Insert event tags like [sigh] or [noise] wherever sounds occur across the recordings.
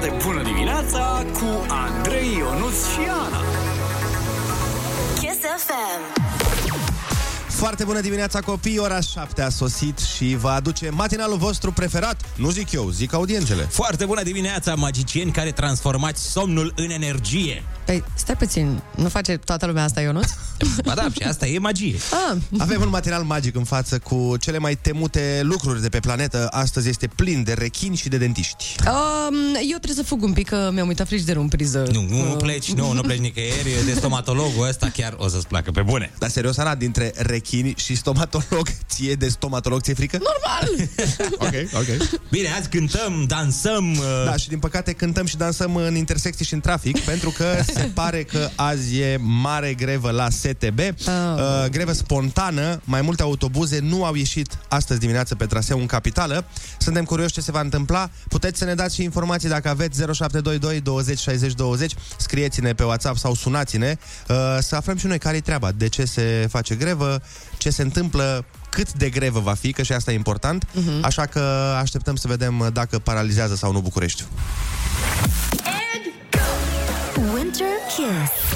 foarte bună dimineața cu Andrei Ionuț și Ana. Kiss FM. Foarte bună dimineața copii, ora 7 a sosit și va aduce matinalul vostru preferat. Nu zic eu, zic audiențele. Foarte bună dimineața, magicieni care transformați somnul în energie. Păi, stai puțin, nu face toată lumea asta, Ionuț? [laughs] Ba da, și asta e magie. Ah, Avem un material magic în față cu cele mai temute lucruri de pe planetă. Astăzi este plin de rechini și de dentiști. um, eu trebuie să fug un pic, că mi-am uitat frigiderul în priză. Nu, nu, nu pleci, nu, nu pleci nicăieri, de stomatologul ăsta chiar o să-ți placă pe bune. Dar serios, Ana, dintre rechini și stomatolog, [laughs] ție de stomatolog ți-e frică? Normal! [laughs] ok, ok. Bine, azi cântăm, dansăm. uh, Da, și din păcate cântăm și dansăm în intersecții și în trafic, [laughs] pentru că se pare că azi e mare grevă la STB. Uh, grevă spontană, mai multe autobuze nu au ieșit astăzi dimineață pe traseu în capitală. Suntem curioși ce se va întâmpla. Puteți să ne dați și informații dacă aveți 0722 20 60 20. Scrieți-ne pe WhatsApp sau sunați-ne uh, să aflăm și noi care e treaba, de ce se face grevă, ce se întâmplă, cât de grevă va fi, că și asta e important. Uh-huh. Așa că așteptăm să vedem dacă paralizează sau nu București. Winter Kiss.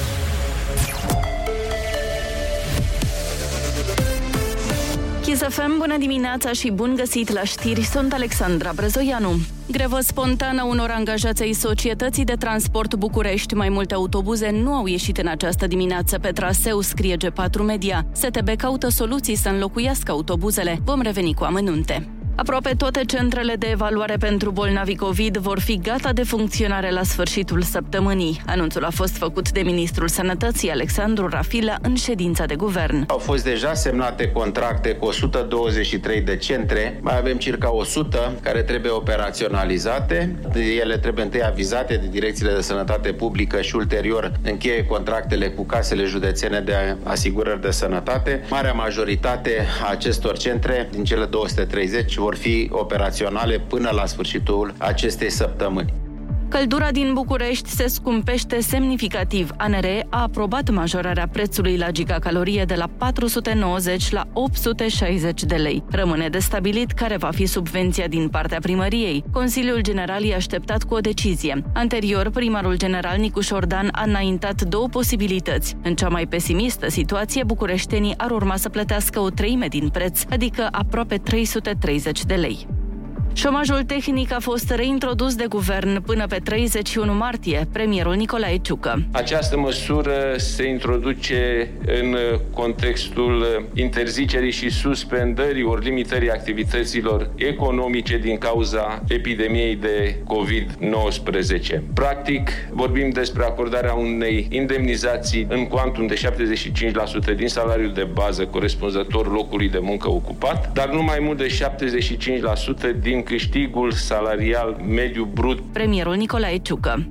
Kiss FM, bună dimineața și bun găsit la știri, sunt Alexandra Brezoianu. Grevă spontană unor angajați ai Societății de Transport București. Mai multe autobuze nu au ieșit în această dimineață pe traseu, scrie G4 Media. STB caută soluții să înlocuiască autobuzele. Vom reveni cu amănunte. Aproape toate centrele de evaluare pentru bolnavi COVID vor fi gata de funcționare la sfârșitul săptămânii. Anunțul a fost făcut de Ministrul Sănătății Alexandru Rafila în ședința de guvern. Au fost deja semnate contracte cu 123 de centre, mai avem circa 100 care trebuie operaționalizate. Ele trebuie întâi avizate de direcțiile de sănătate publică și ulterior încheie contractele cu casele județene de asigurări de sănătate. Marea majoritate a acestor centre, din cele 230, vor fi operaționale până la sfârșitul acestei săptămâni. Căldura din București se scumpește semnificativ. ANRE a aprobat majorarea prețului la gigacalorie de la 490 la 860 de lei. Rămâne de stabilit care va fi subvenția din partea primăriei. Consiliul General e așteptat cu o decizie. Anterior, primarul general Nicu Șordan a înaintat două posibilități. În cea mai pesimistă situație, bucureștenii ar urma să plătească o treime din preț, adică aproape 330 de lei. Șomajul tehnic a fost reintrodus de guvern până pe 31 martie, premierul Nicolae Ciucă. Această măsură se introduce în contextul interzicerii și suspendării ori limitării activităților economice din cauza epidemiei de COVID-19. Practic, vorbim despre acordarea unei indemnizații în cuantum de 75% din salariul de bază corespunzător locului de muncă ocupat, dar nu mai mult de 75% din câștigul salarial mediu brut Premierul Nicolae Ciucă.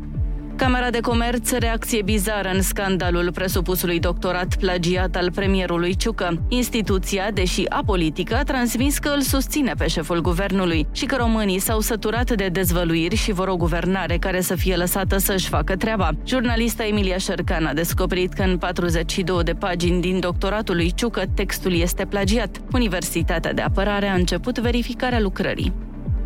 Camera de Comerț, reacție bizară în scandalul presupusului doctorat plagiat al premierului Ciucă. Instituția, deși apolitică, a transmis că îl susține pe șeful guvernului și că românii s-au săturat de dezvăluiri și vor o guvernare care să fie lăsată să-și facă treaba. Jurnalista Emilia Șercan a descoperit că în 42 de pagini din doctoratul lui Ciucă textul este plagiat. Universitatea de Apărare a început verificarea lucrării.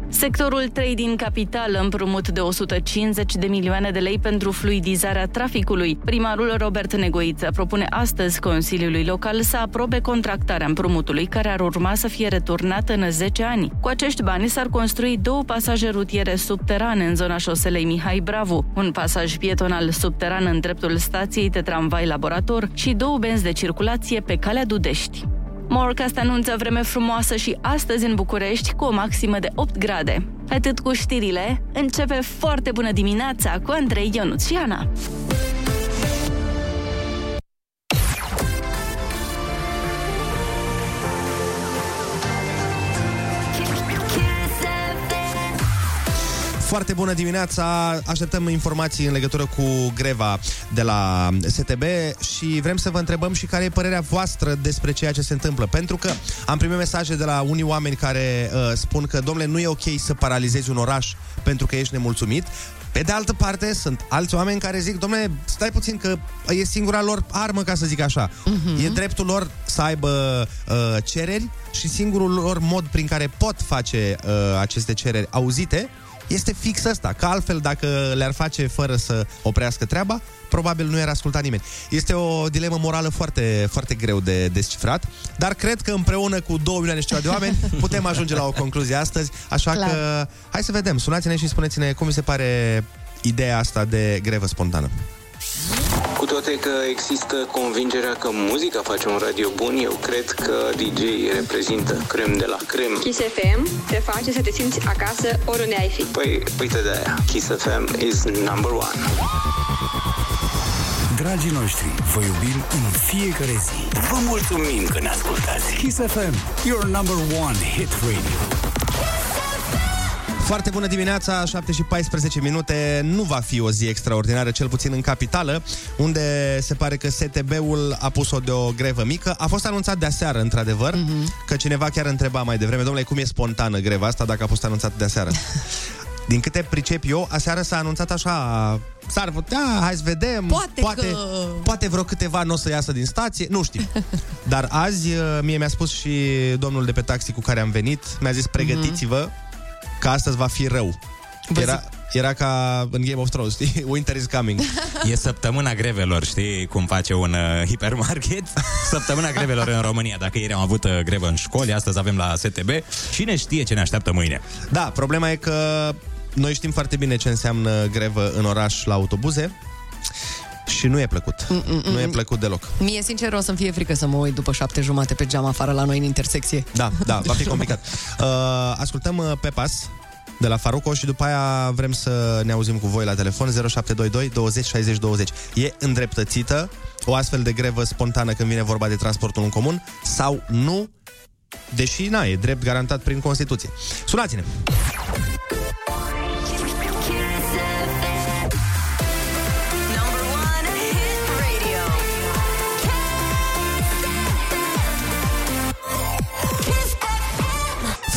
Sectorul 3 din capitală împrumut de 150 de milioane de lei pentru fluidizarea traficului. Primarul Robert Negoiță propune astăzi Consiliului Local să aprobe contractarea împrumutului care ar urma să fie returnată în 10 ani. Cu acești bani s-ar construi două pasaje rutiere subterane în zona șoselei Mihai Bravu, un pasaj pietonal subteran în dreptul stației de tramvai laborator și două benzi de circulație pe calea Dudești. Morcast anunță vreme frumoasă și astăzi în București cu o maximă de 8 grade. Atât cu știrile, începe foarte bună dimineața cu Andrei Ionuț și Ana. Foarte bună dimineața! Așteptăm informații în legătură cu greva de la STB și vrem să vă întrebăm și care e părerea voastră despre ceea ce se întâmplă. Pentru că am primit mesaje de la unii oameni care uh, spun că, domnule, nu e ok să paralizezi un oraș pentru că ești nemulțumit. Pe de altă parte, sunt alți oameni care zic, domnule, stai puțin că e singura lor armă, ca să zic așa. Uh-huh. E dreptul lor să aibă uh, cereri și singurul lor mod prin care pot face uh, aceste cereri auzite este fix ăsta, că altfel dacă le-ar face fără să oprească treaba, probabil nu era ascultat nimeni. Este o dilemă morală foarte, foarte greu de descifrat, dar cred că împreună cu 2 milioane și ceva de oameni [laughs] putem ajunge la o concluzie astăzi, așa Clar. că hai să vedem, sunați-ne și spuneți-ne cum vi se pare ideea asta de grevă spontană. Cu toate că există convingerea că muzica face un radio bun, eu cred că DJ reprezintă crem de la crem. Kiss FM te face să te simți acasă oriunde ai fi. Păi, uite de aia. Kiss FM is number one. Dragii noștri, vă iubim în fiecare zi. Vă mulțumim că ne ascultați. Kiss FM, your number one hit radio. Foarte bună dimineața, 7 și 14 minute. Nu va fi o zi extraordinară, cel puțin în capitală, unde se pare că STB-ul a pus-o de o grevă mică. A fost anunțat de aseară, într-adevăr, mm-hmm. că cineva chiar întreba mai devreme, domnule, cum e spontană greva asta dacă a fost anunțat de aseară? [laughs] Din câte pricep eu, aseară s-a anunțat așa, s-ar putea, hai să vedem, Poate poate, că- poate vreo câteva nu o să iasă din stație, nu știu. [laughs] Dar azi, uh, mie mi-a spus și domnul de pe taxi cu care am venit, mi-a zis, pregătiți-vă, că astăzi va fi rău. Vă Era, era ca în Game of Thrones, știi? [laughs] Winter is coming. E săptămâna grevelor, știi cum face un uh, hipermarket? [laughs] Săptămâna grevelor în România. Dacă ieri am avut uh, grevă în școli, astăzi avem la STB. Cine știe ce ne așteaptă mâine? Da, problema e că noi știm foarte bine ce înseamnă grevă în oraș la autobuze și nu e plăcut. Mm-mm-mm. Nu e plăcut deloc. Mie, sincer, o să-mi fie frică să mă uit după șapte jumate pe geam afară la noi în intersecție. Da, da, va fi [laughs] complicat. Uh, ascultăm uh, Pepas de la Faruco și după aia vrem să ne auzim cu voi la telefon 0722 20 60 20. E îndreptățită o astfel de grevă spontană când vine vorba de transportul în comun sau nu? Deși, na, e drept garantat prin Constituție. Sunați-ne!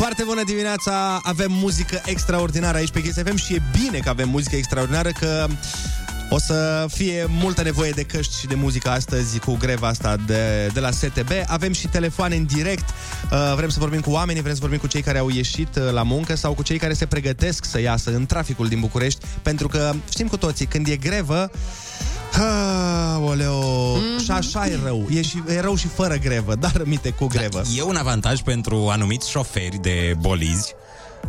Foarte bună dimineața! Avem muzică extraordinară aici pe Kiss FM și e bine că avem muzică extraordinară că o să fie multă nevoie de căști și de muzică astăzi cu greva asta de, de la STB. Avem și telefoane în direct. Uh, vrem să vorbim cu oamenii, vrem să vorbim cu cei care au ieșit uh, la muncă sau cu cei care se pregătesc să iasă în traficul din București, pentru că știm cu toții, când e grevă, Oleo, mm-hmm. și așa e rău. E, și, e rău și fără grevă, dar rămite cu grevă. E un avantaj pentru anumiți șoferi de bolizi,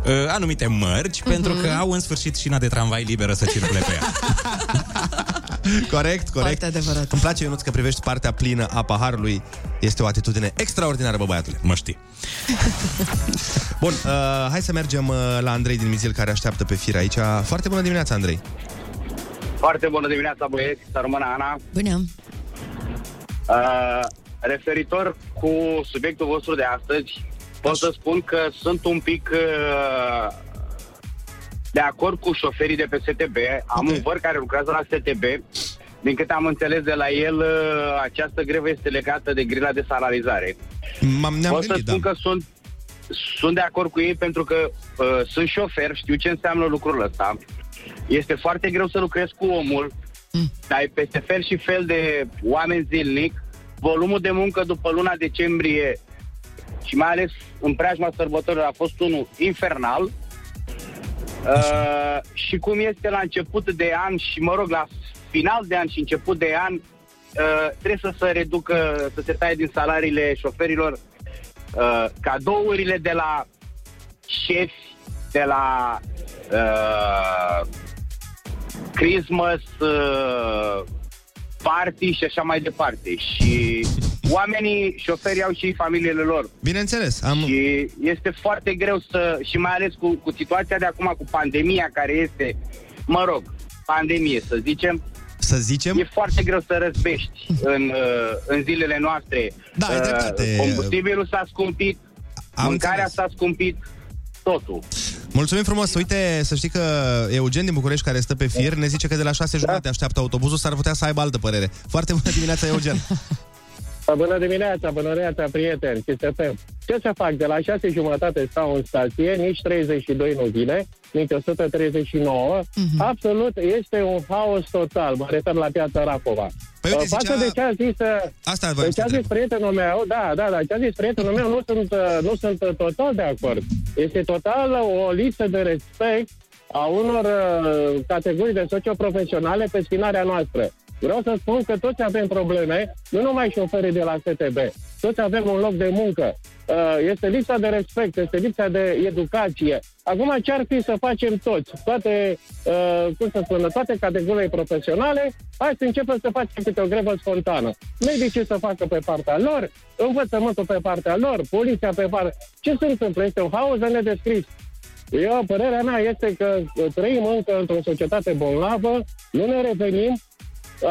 uh, anumite mărci, Mhm. pentru că au în sfârșit șina de tramvai liberă să circule pe ea. [laughs] Corect, corect. Foarte adevărat. Îmi place, Ionuț, că privești partea plină a paharului. Este o atitudine extraordinară, bă, băiatule. Mă știi. [laughs] Bun, uh, hai să mergem uh, la Andrei din Mizil, care așteaptă pe fir aici. Foarte bună dimineața, Andrei. Foarte bună dimineața, băieți, să rămână Ana. Bună. Uh, referitor cu subiectul vostru de astăzi, pot să spun că sunt un pic uh, de acord cu șoferii de pe STB. Am Ok. un văr care lucrează la STB. Din câte am înțeles de la el, uh, această grevă este legată de grila de salarizare. M-am, ne-am Pot să gândit, spun da. că sunt, sunt de acord cu ei pentru că uh, sunt șofer, știu ce înseamnă lucrul ăsta. Este foarte greu să lucrezi cu omul, mm. ai peste fel și fel de oameni zilnic. Volumul de muncă după luna decembrie și mai ales în preajma sărbătorilor a fost unul infernal. Uh, și cum este la început de an și, mă rog, la final de an și început de an, uh, trebuie să se reducă, să se taie din salariile șoferilor uh, cadourile de la șefi, de la uh, Christmas, uh, party și așa mai departe. Și oamenii, șoferii au și familiile lor. Bineînțeles, am... Și este foarte greu să, și mai ales cu, cu situația de acum, cu pandemia care este, mă rog, pandemie să zicem, Să zicem... e foarte greu să răzbești în, uh, în zilele noastre. Da, ai Uh, dreptate. Combustibilul s-a scumpit, Am mâncarea înțeles. s-a scumpit, totul. Mulțumim frumos. Uite, să știi că Eugen din București, care stă pe fir, ne zice că de la șase jumate așteaptă autobuzul, s-ar putea să aibă altă părere. Foarte bună dimineața, Eugen. [laughs] Bună dimineața, bună dimineața, prieteni, CSFM. Ce să fac? De la 6 jumătate stau în stație, nici 32 nu vine, nici 139. Mhm. Absolut, este un haos total. Mă refer la piața Racova. Păi uite, Uh, Față zicea- de ce a zis, uh, Asta de voiam ce să a întreb. zis prietenul meu, da, da, da, ce a zis prietenul meu, nu sunt, uh, nu sunt uh, total de acord. Este total o lipsă de respect a unor uh, categorii de socioprofesionale pe spinarea noastră. Vreau să spun că toți avem probleme, nu numai șoferii de la STB, toți avem un loc de muncă. Uh, Este lipsa de respect, este lipsa de educație. Acum ce ar fi să facem toți, toate, uh, cum să spun, toate categoriile profesionale, hai să începem să facem câte o grevă spontană. Medicii să facă pe partea lor, învățământul pe partea lor, poliția pe partea... Ce se întâmplă? Este un haos de nedescris. Eu, părerea mea este că trăim încă într-o societate bolnavă, nu ne revenim,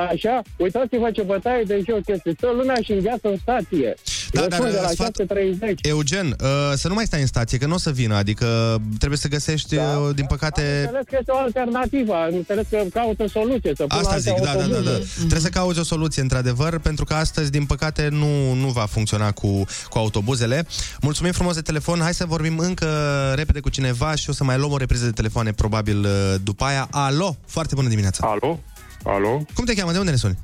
așa, uitați-vă ce bătaie de joc este. Stă lumea și îngheață în stație. Da, Eu dar, spun de la sfat- 6.30. Eugen, uh, să nu mai stai în stație, că nu o să vină, adică trebuie să găsești, da. din păcate... Am înțeles că este o alternativă, am înțeles că caută soluție. Să pună Asta alte zic, da, da, da, autobuze. da. Trebuie să cauți o soluție, într-adevăr, pentru că astăzi, din păcate, nu, nu va funcționa cu, cu autobuzele. Mulțumim frumos de telefon, hai să vorbim încă repede cu cineva și o să mai luăm o repriză de telefoane, probabil, uh, după aia. Alo, foarte bună dimineața! Alo? Alo? Cum te cheamă? De unde ne suni?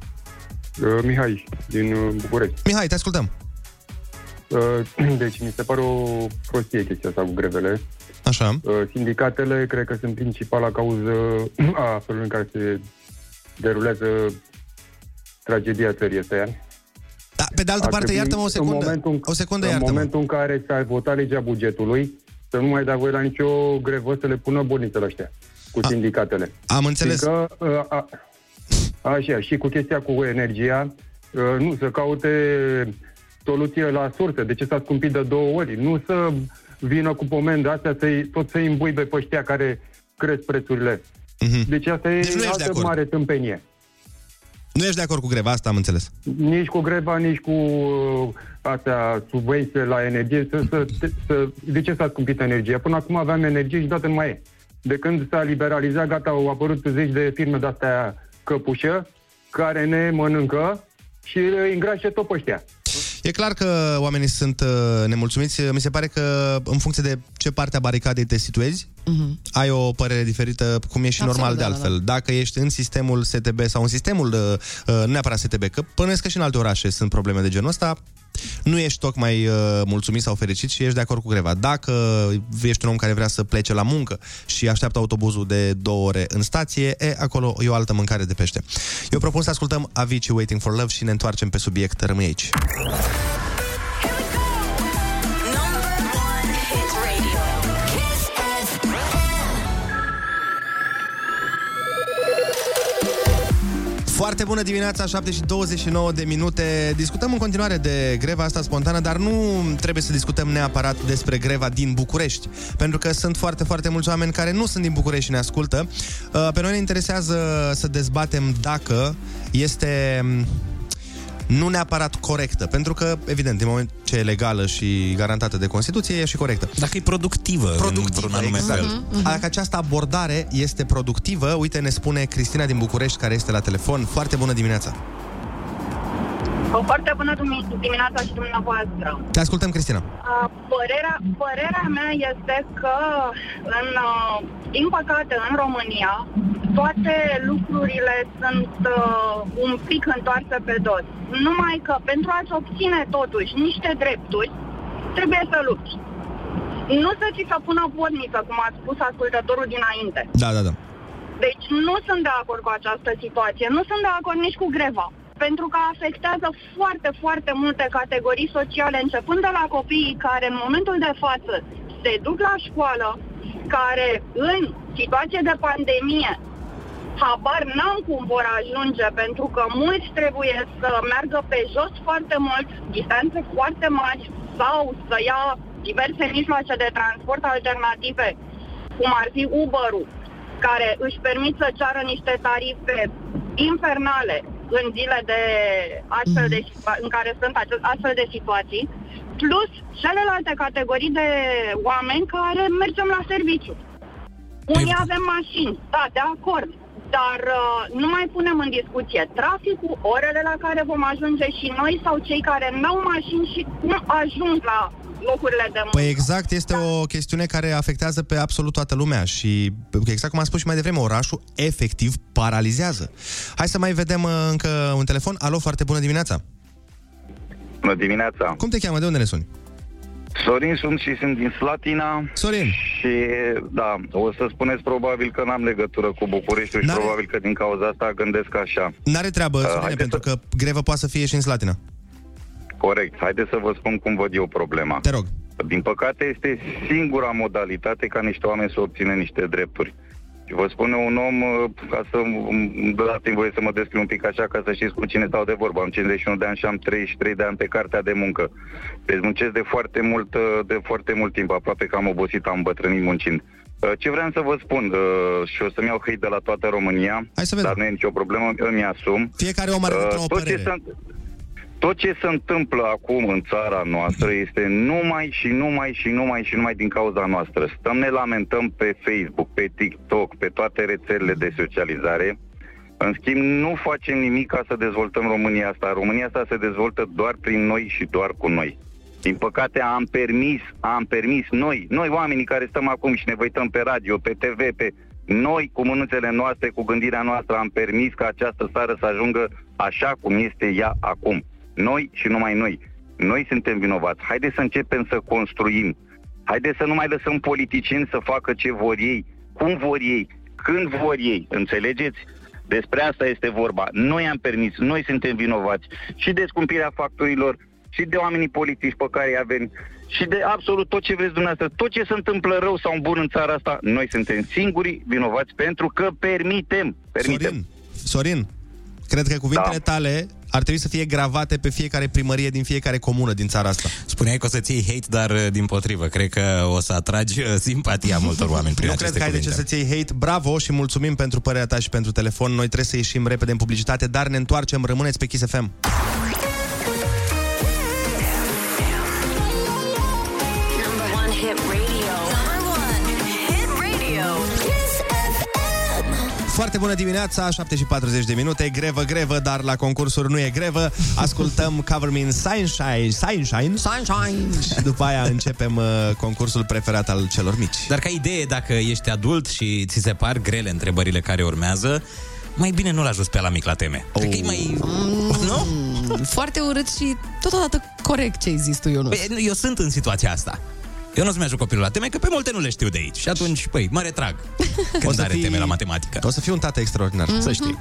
Uh, Mihai, din uh, București. Mihai, te ascultăm. Uh, [clears throat] deci mi se pare o prostie chestia asta cu grevele. Așa. Uh, sindicatele cred că sunt principala cauză [clears throat] a felului în care se derulează tragedia țării astea. Da, pe de altă Ar parte, trebui iartă-mă o secundă. În momentul, o secundă, în iartă-mă. momentul în care s-a votat legea bugetului, să nu mai dea voie la nicio grevă să le pună bonițele ăștia cu sindicatele. Am înțeles. Fiindcă, uh, a, așa, și cu chestia cu energia, uh, nu, să caute soluție la sursă. De ce s-a scumpit de două ori? Nu să vină cu pomen de astea să tot să-i îmbuibe pe ăștia care cresc prețurile. Deci asta e Deci nu ești de altă acord. mare tâmpenie. Nu ești de acord cu greva, asta am înțeles. Nici cu greva, nici cu uh, astea subvenții la energie. Să, să, să, de ce s-a scumpit energia? Până acum aveam energie și dată nu mai e. De când s-a liberalizat, gata, au apărut zeci de firme de-astea căpușă care ne mănâncă și îi îngrașă tot pe ăștia. E clar că oamenii sunt uh, nemulțumiți. Mi se pare că în funcție de ce parte a baricadei te situezi, ai o părere diferită, cum e și Absolut, normal de da, da, altfel. Dacă ești în sistemul STB sau în sistemul, uh, uh, nu neapărat STB, că pănuiesc că și în alte orașe sunt probleme de genul ăsta, nu ești tocmai uh, mulțumit sau fericit și ești de acord cu greva. Dacă ești un om care vrea să plece la muncă și așteaptă autobuzul de două ore în stație, e, acolo e o altă mâncare de pește. Eu propun să ascultăm Avicii Waiting for Love și ne întoarcem pe subiect. Rămâi aici. Foarte bună dimineața, 7 și 29 de minute. Discutăm în continuare de greva asta spontană, dar nu trebuie să discutăm neapărat despre greva din București, pentru că sunt foarte, foarte mulți oameni care nu sunt din București și ne ascultă. Uh, Pe noi ne interesează să dezbatem dacă este mm, nu neapărat corectă, pentru că, evident, în moment ce e legală și garantată de Constituție, e și corectă. Dacă e productivă, productivă într-un anume exact. fel. Dacă această abordare este productivă, uite, ne spune Cristina din București, care este la telefon. Foarte bună dimineața! O foarte bună dumi- dimineața și dumneavoastră. Te ascultăm, Cristina. Uh, Părerea, părerea mea este că, în, uh, din păcate, în România, toate lucrurile sunt uh, un pic întoarse pe dos. Numai că pentru a-ți obține totuși niște drepturi, trebuie să lupți. Nu să ți se pună porniță, cum a spus ascultătorul dinainte. Da, da, da. Deci nu sunt de acord cu această situație, nu sunt de acord nici cu greva, pentru că afectează foarte, foarte multe categorii sociale, începând de la copiii care în momentul de față se duc la școală, care în situație de pandemie habar n-am cum vor ajunge, pentru că mulți trebuie să meargă pe jos foarte mult, distanțe foarte mari, sau să ia diverse mijloace de transport alternative, cum ar fi Uber-ul, care își permit să ceară niște tarife infernale în zile de astfel de, situa- în care sunt ace- astfel de situații, plus celelalte categorii de oameni care mergem la serviciu. Unii avem mașini, da, de acord, dar uh, nu mai punem în discuție traficul, orele la care vom ajunge și noi sau cei care n-au mașini și nu ajung la locurile de muncă. Păi exact, este o chestiune care afectează pe absolut toată lumea și exact cum am spus și mai devreme, orașul efectiv paralizează. Hai să mai vedem uh, încă un telefon. Alo, foarte bună dimineața! Bună dimineața! Cum te cheamă? De unde ne suni? Sorin sunt și sunt din Slatina. Sorin! Și da, o să spuneți probabil că n-am legătură cu Bucureștiul și probabil că din cauza asta gândesc așa. N-are treabă, Uh, Sorine, haideți pentru că grevă poate să fie și în Slatina. Corect. Haideți să vă spun cum văd eu problema. Te rog. Din păcate este singura modalitate ca niște oameni să obțină niște drepturi. Și vă spune un om, uh, ca să îmi dați voie să mă descriu un pic așa, ca să știți cu cine stau de vorbă. Am 51 de ani și am 33 de ani pe cartea de muncă. Deci muncesc de foarte mult, uh, de foarte mult timp, aproape că am obosit, am bătrânit muncind. Uh, Ce vreau să vă spun, uh, și o să-mi iau hate de la toată România, Hai să vedem. dar nu e nicio problemă, îmi asum. Fiecare om are Uh, dintr-o o tot ce părere. Se, tot ce se întâmplă acum în țara noastră este numai și numai și numai și numai din cauza noastră. Stăm, ne lamentăm pe Facebook, pe TikTok, pe toate rețelele de socializare. În schimb, nu facem nimic ca să dezvoltăm România asta. România asta se dezvoltă doar prin noi și doar cu noi. Din păcate am permis, am permis noi, noi oamenii care stăm acum și ne uităm pe radio, pe TV, pe noi cu mânuțele noastre, cu gândirea noastră, am permis ca această țară să ajungă așa cum este ea acum. Noi și numai noi. Noi suntem vinovați. Haideți să începem să construim. Haideți să nu mai lăsăm politicieni să facă ce vor ei, cum vor ei, când vor ei. Înțelegeți? Despre asta este vorba. Noi am permis, noi suntem vinovați și de scumpirea facturilor, și de oamenii politici pe care îi avem, și de absolut tot ce vreți dumneavoastră. Tot ce se întâmplă rău sau bun în țara asta, noi suntem singurii vinovați pentru că permitem. permitem. Sorin, Sorin, cred că cuvintele Da. tale ar trebui să fie gravate pe fiecare primărie din fiecare comună din țara asta. Spuneai că o să-ți iei hate, dar uh, din potrivă, cred că o să atragi uh, simpatia multor oameni prin Nu cred aceste că ai de ce cuvinte. să-ți iei hate. Bravo și mulțumim pentru părerea ta și pentru telefon. Noi trebuie să ieșim repede în publicitate, dar ne întoarcem. Rămâneți pe Kiss FM. Foarte bună dimineața, 7 și 40 de minute, grevă, grevă, dar la concursuri nu e grevă. Ascultăm Cover Me in Sunshine, Sunshine, Sunshine. și după aia începem uh, concursul preferat al celor mici. Dar ca idee, dacă ești adult și ți se par grele întrebările care urmează, mai bine nu-l ajuți pe la mic la teme. Oh. Cred că e mai... Nu? Mm, Foarte urât și totodată corect ce ai zis tu, Ionus. Păi, eu sunt în situația asta. Eu nu o să-mi ajut copilul la teme, că pe multe nu le știu de aici. Și atunci, păi, mă retrag [laughs] când să are fii- teme la matematică. O să fii un tată extraordinar, Mhm. să știi.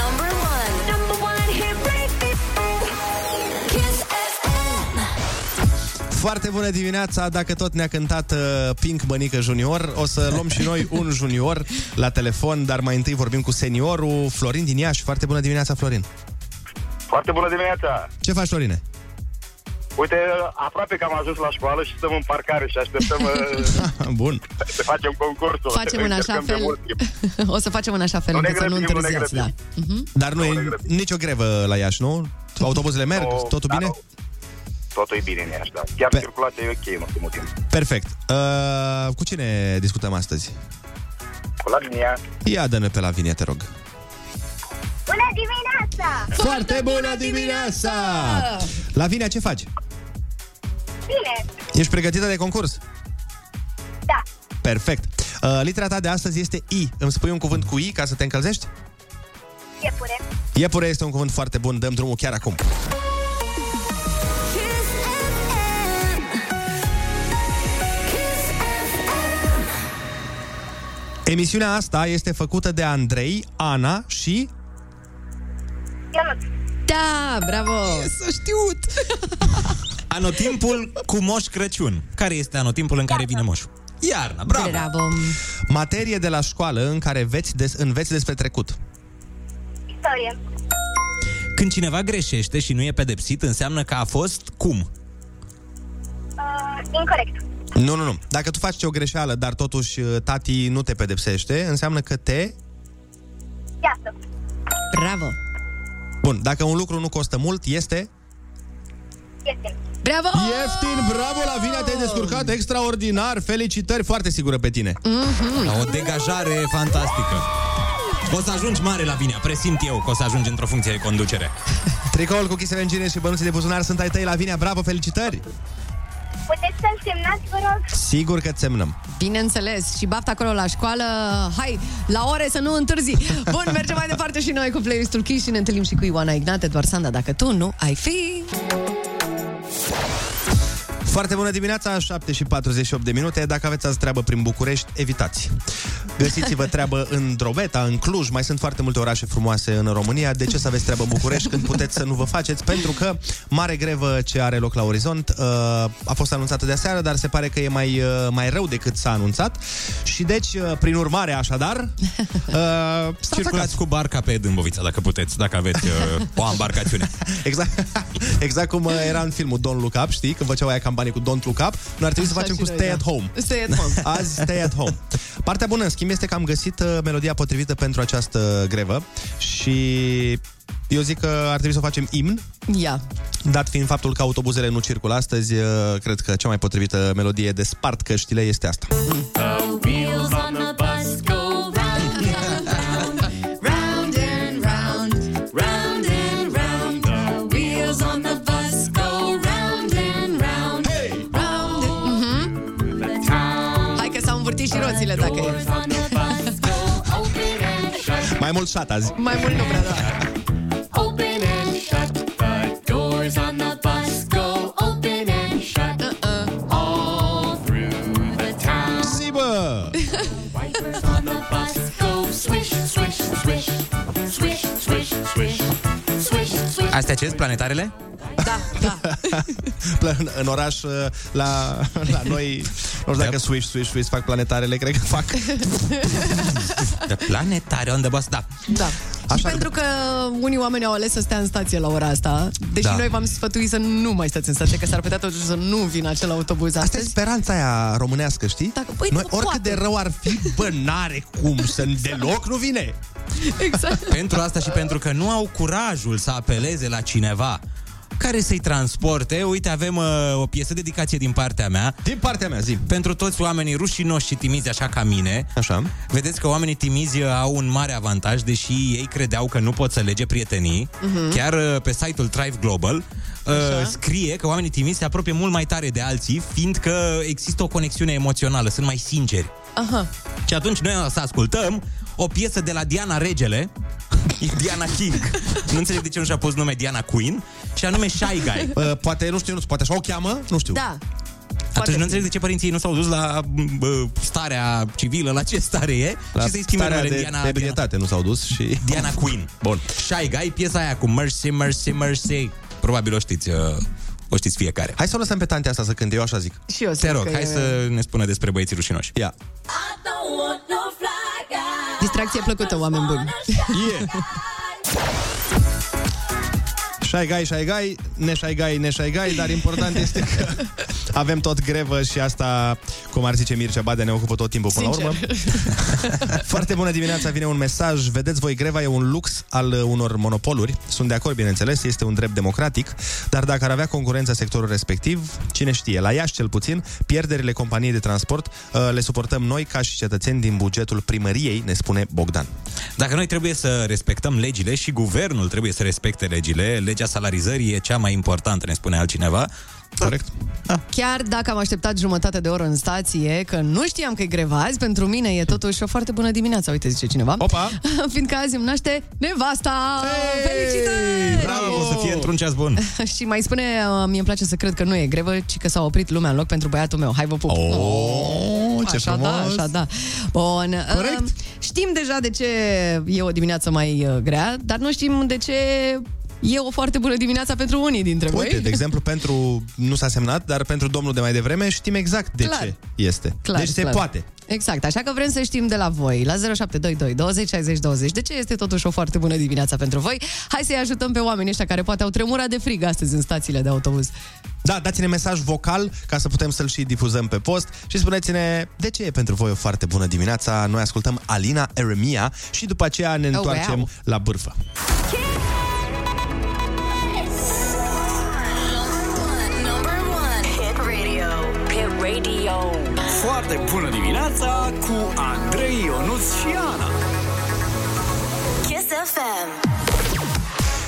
Number one. Number one hit radio. Kiss FM. Foarte bună dimineața, dacă tot ne-a cântat uh, Pink Bănică Junior, o să luăm și noi un junior la telefon, dar mai întâi vorbim cu seniorul Florin din Iași. Foarte bună dimineața, Florin. Foarte bună dimineața! Ce faci, Florine? Uite, aproape că am ajuns la școală și stăm în parcare și așteptăm [laughs] uh, Bun. să facem concursul. Facem în așa Încercăm de fel. mult timp. [laughs] O să facem în așa fel Nu ne încât să nu grăbim, nu ne întârziați, da. grăbim. Dar nu e nicio grevă la Iași, nu? Autobuzele merg? Nu, Totul da, bine? nu. Totul e bine în Iași, da. Chiar Pe- circulația e ok în ultimul timp. Perfect. Uh, cu cine discutăm astăzi? Cu Lavinia. Ia dă-ne pe Lavinia, te rog. Bună dimineața! Foarte bună dimineața! Lavinia, ce faci? Bine! Ești pregătită de concurs? Da. Perfect. Uh, litera ta de astăzi este I. Îmi spui un cuvânt cu I ca să te încălzești? Iepure. Iepure este un cuvânt foarte bun. Dăm drumul chiar acum. Emisiunea asta este făcută de Andrei, Ana și... Ionuț. Da, bravo! S-a știut! [laughs] Anotimpul cu Moș Crăciun. Care este anotimpul în care vine moșul? Iarna, bravo! Bravo! Materie de la școală în care veți des- înveți despre trecut. Istorie. Când cineva greșește și nu e pedepsit, înseamnă că a fost cum? Uh, incorrect. Nu, nu, nu. Dacă tu faci o greșeală, dar totuși uh, tati nu te pedepsește, înseamnă că te... Iasă. Bravo! Bun, dacă un lucru nu costă mult, este... Ieftin. Bravo! Ieftin, bravo, Lavinia, te-ai descurcat extraordinar. Felicitări, foarte sigură pe tine. Mhm. O degajare fantastică. O să ajungi mare la Vinia, presimt eu că o să ajungi într-o funcție de conducere. [laughs] Tricoul cu Kiss Avengine și bănuții de buzunar sunt ai tăi, Lavinia. Bravo, felicitări! Puteți să-l semnați, vă rog? Sigur că semnăm. Bineînțeles, și baftă acolo la școală Hai, la ore să nu întârzi Bun, [laughs] mergem mai departe și noi cu playlistul Kiss Și ne întâlnim și cu Ioana Ignate, doar Sanda Dacă tu nu ai fi Thank you. Foarte bună dimineața, 7 și 48 de minute. Dacă aveți azi treabă prin București, evitați. Găsiți-vă treabă în Drobeta, în Cluj, mai sunt foarte multe orașe frumoase în România. De ce să aveți treabă în București când puteți să nu vă faceți? Pentru că mare grevă ce are loc la orizont uh, a fost anunțată de aseară, dar se pare că e mai, uh, mai rău decât s-a anunțat. Și deci, uh, prin urmare, așadar, uh, Circulați cu barca pe Dâmbovița, dacă puteți, dacă aveți uh, o embarcațiune. [laughs] Exact, exact cum uh, era în filmul Don't Look Up, știi? Când făceau aia campanii cu Don't Look Up, noi ar trebui să Așa facem și cu noi, Stay da. at Home. Stay at home. [laughs] Azi Stay at Home. Partea bună, în schimb, este că am găsit uh, melodia potrivită pentru această grevă și eu zic că ar trebui să o facem imn, Ia. dat fiind faptul că autobuzele nu circulă astăzi, uh, cred că cea mai potrivită melodie de spart căștile este asta. Wheels învârtit și roțile dacă e. On the bus go open and shut, Mai mult șat azi. Mai mult nu prea, da. open and shut. The doors on the bus go open and shut, all through the town. Si, bă! Wipers on the bus go swish, swish, swish, swish, swish, swish, swish, swish. Astea ce planetarele? Da, da. în, [laughs] în oraș, uh, la, la noi, nu știu dacă Swish, Swish, Swish fac planetarele, cred că fac. De [laughs] planetare on the bus, da. Da. Așa și pentru că unii oameni au ales să stea în stație la ora asta, deși Da. noi v-am sfătuit să nu mai stați în stație, că s-ar putea totuși să nu vină acel autobuz Asta e astăzi. speranța aia românească, știi? Dacă, păi, Noi, nu oricât poate. de rău ar fi, bă, n-are cum să deloc nu vine. Exact. Pentru asta și pentru că nu au curajul să apeleze la cineva care să-i transporte. Uite, avem uh, o piesă dedicație din partea mea. Din partea mea, zi. Pentru toți oamenii rușinoși și timizi, așa ca mine. Așa. Vedeți că oamenii timizi uh, au un mare avantaj, deși ei credeau că nu pot să lege prietenii. Mhm. Chiar uh, pe site-ul Thrive Global uh, scrie că oamenii timizi se apropie mult mai tare de alții, fiindcă există o conexiune emoțională, sunt mai sinceri. Aha. Și atunci noi o să ascultăm o piesă de la Diana Regele, [laughs] e Diana King. nu înțeleg de ce nu și-a pus nume Diana Queen, și anume Shy Guy. [laughs] Uh, poate, nu știu, nu, poate așa o cheamă? Nu știu. Da. Atunci nu înțeleg de ce părinții ei nu s-au dus la bă, starea civilă, la ce stare e, La și să-i schimbe starea numele de în Diana, Diana, ebrietate nu s-au dus și... Diana Queen. Bun. Shy Guy, piesa aia cu Mercy, Mercy, Mercy. Probabil o știți, uh, o știți fiecare. Hai să o lăsăm pe tantea asta să cânte, eu așa zic. Și eu Te zic rog, că hai e să ne spună despre băieții rușinoși. Ia. Distracție plăcută, oameni buni. Yeah. Shy guy, shy guy, ne shy guy, ne shy guy, dar important este că [laughs] avem tot grevă și asta, cum ar zice Mircea Badea, ne ocupă tot timpul până la urmă. [laughs] Foarte bună dimineața, vine un mesaj. Vedeți voi, greva e un lux al uh, unor monopoluri. Sunt de acord, bineînțeles, este un drept democratic, dar dacă ar avea concurența sectorul respectiv, cine știe, la Iași cel puțin, pierderile companiei de transport uh, le suportăm noi ca și cetățeni din bugetul primăriei, ne spune Bogdan. Dacă noi trebuie să respectăm legile și guvernul trebuie să respecte legile, legea salarizării e cea mai importantă, ne spune altcineva. Corect. Chiar dacă am așteptat jumătate de oră în stație, că nu știam că e greva azi, pentru mine e totuși o foarte bună dimineață, uite, zice cineva. Opa! [laughs] Fiindcă azi îmi naște nevasta! Felicitări! Bravo, o să fie într-un ceas bun. [laughs] și mai spune, uh, mie îmi place să cred că nu e grevă, ci că s-a oprit lumea în loc pentru băiatul meu. Hai vă pup! Oh, ce așa da, frumos! așa da. Bun. Corect. Uh, știm deja de ce e o dimineață mai uh, grea, dar nu știm de ce e o foarte bună dimineața pentru unii dintre Uite, voi. de exemplu, pentru, nu s-a semnat, dar pentru domnul de mai devreme știm exact de Clar. ce este. Clar, deci se clar. poate. Exact, așa că vrem să știm de la voi, la 0722 20 60 20, de ce este totuși o foarte bună dimineața pentru voi. Hai să-i ajutăm pe oamenii ăștia care poate au tremurat de frig astăzi în stațiile de autobuz. Da, dați-ne mesaj vocal ca să putem să-l și difuzăm pe post și spuneți-ne de ce e pentru voi o foarte bună dimineața. Noi ascultăm Alina Eremia și după aceea ne Oh, întoarcem wow. la bârfă. Number Foarte bună dimineața cu Andrei Ionuț și Ana. Kiss FM.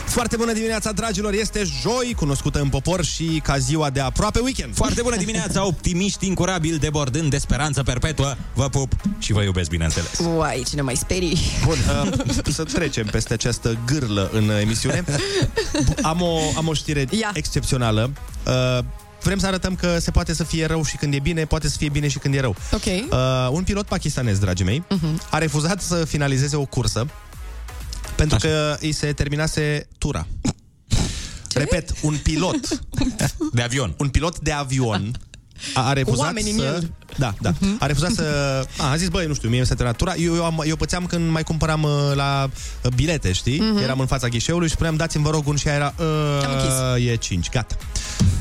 Foarte bună dimineața, dragilor! Este joi, cunoscută în popor și ca ziua de aproape weekend. Foarte bună dimineața, optimiști incurabili, debordând de speranță perpetuă. Vă pup și vă iubesc, bineînțeles. Uai, cine mai sperii? Bun, uh, să trecem peste această gârlă în emisiune. Bu- [laughs] Am o, am o știre Ia. excepțională. Uh, vrem să arătăm că se poate să fie rău și când e bine, poate să fie bine și când e rău. Ok. Uh, un pilot pakistanez, dragii mei, uh-huh. a refuzat să finalizeze o cursă pentru Așa. că îi se terminase tura. Ce? Repet, un pilot [laughs] de avion. Un pilot de avion [laughs] a, a refuzat oameni în să... el. Da, da. Uh-huh. A refuzat să... A, a zis, băi, nu știu, mie mi s-a terminat tura. Eu, eu, am, eu pățeam când mai cumpăram uh, la uh, bilete, știi? Mhm. Eram în fața ghișeului și spuneam, dați-mi, vă rog, un și aia era... Uh, e 5, gata.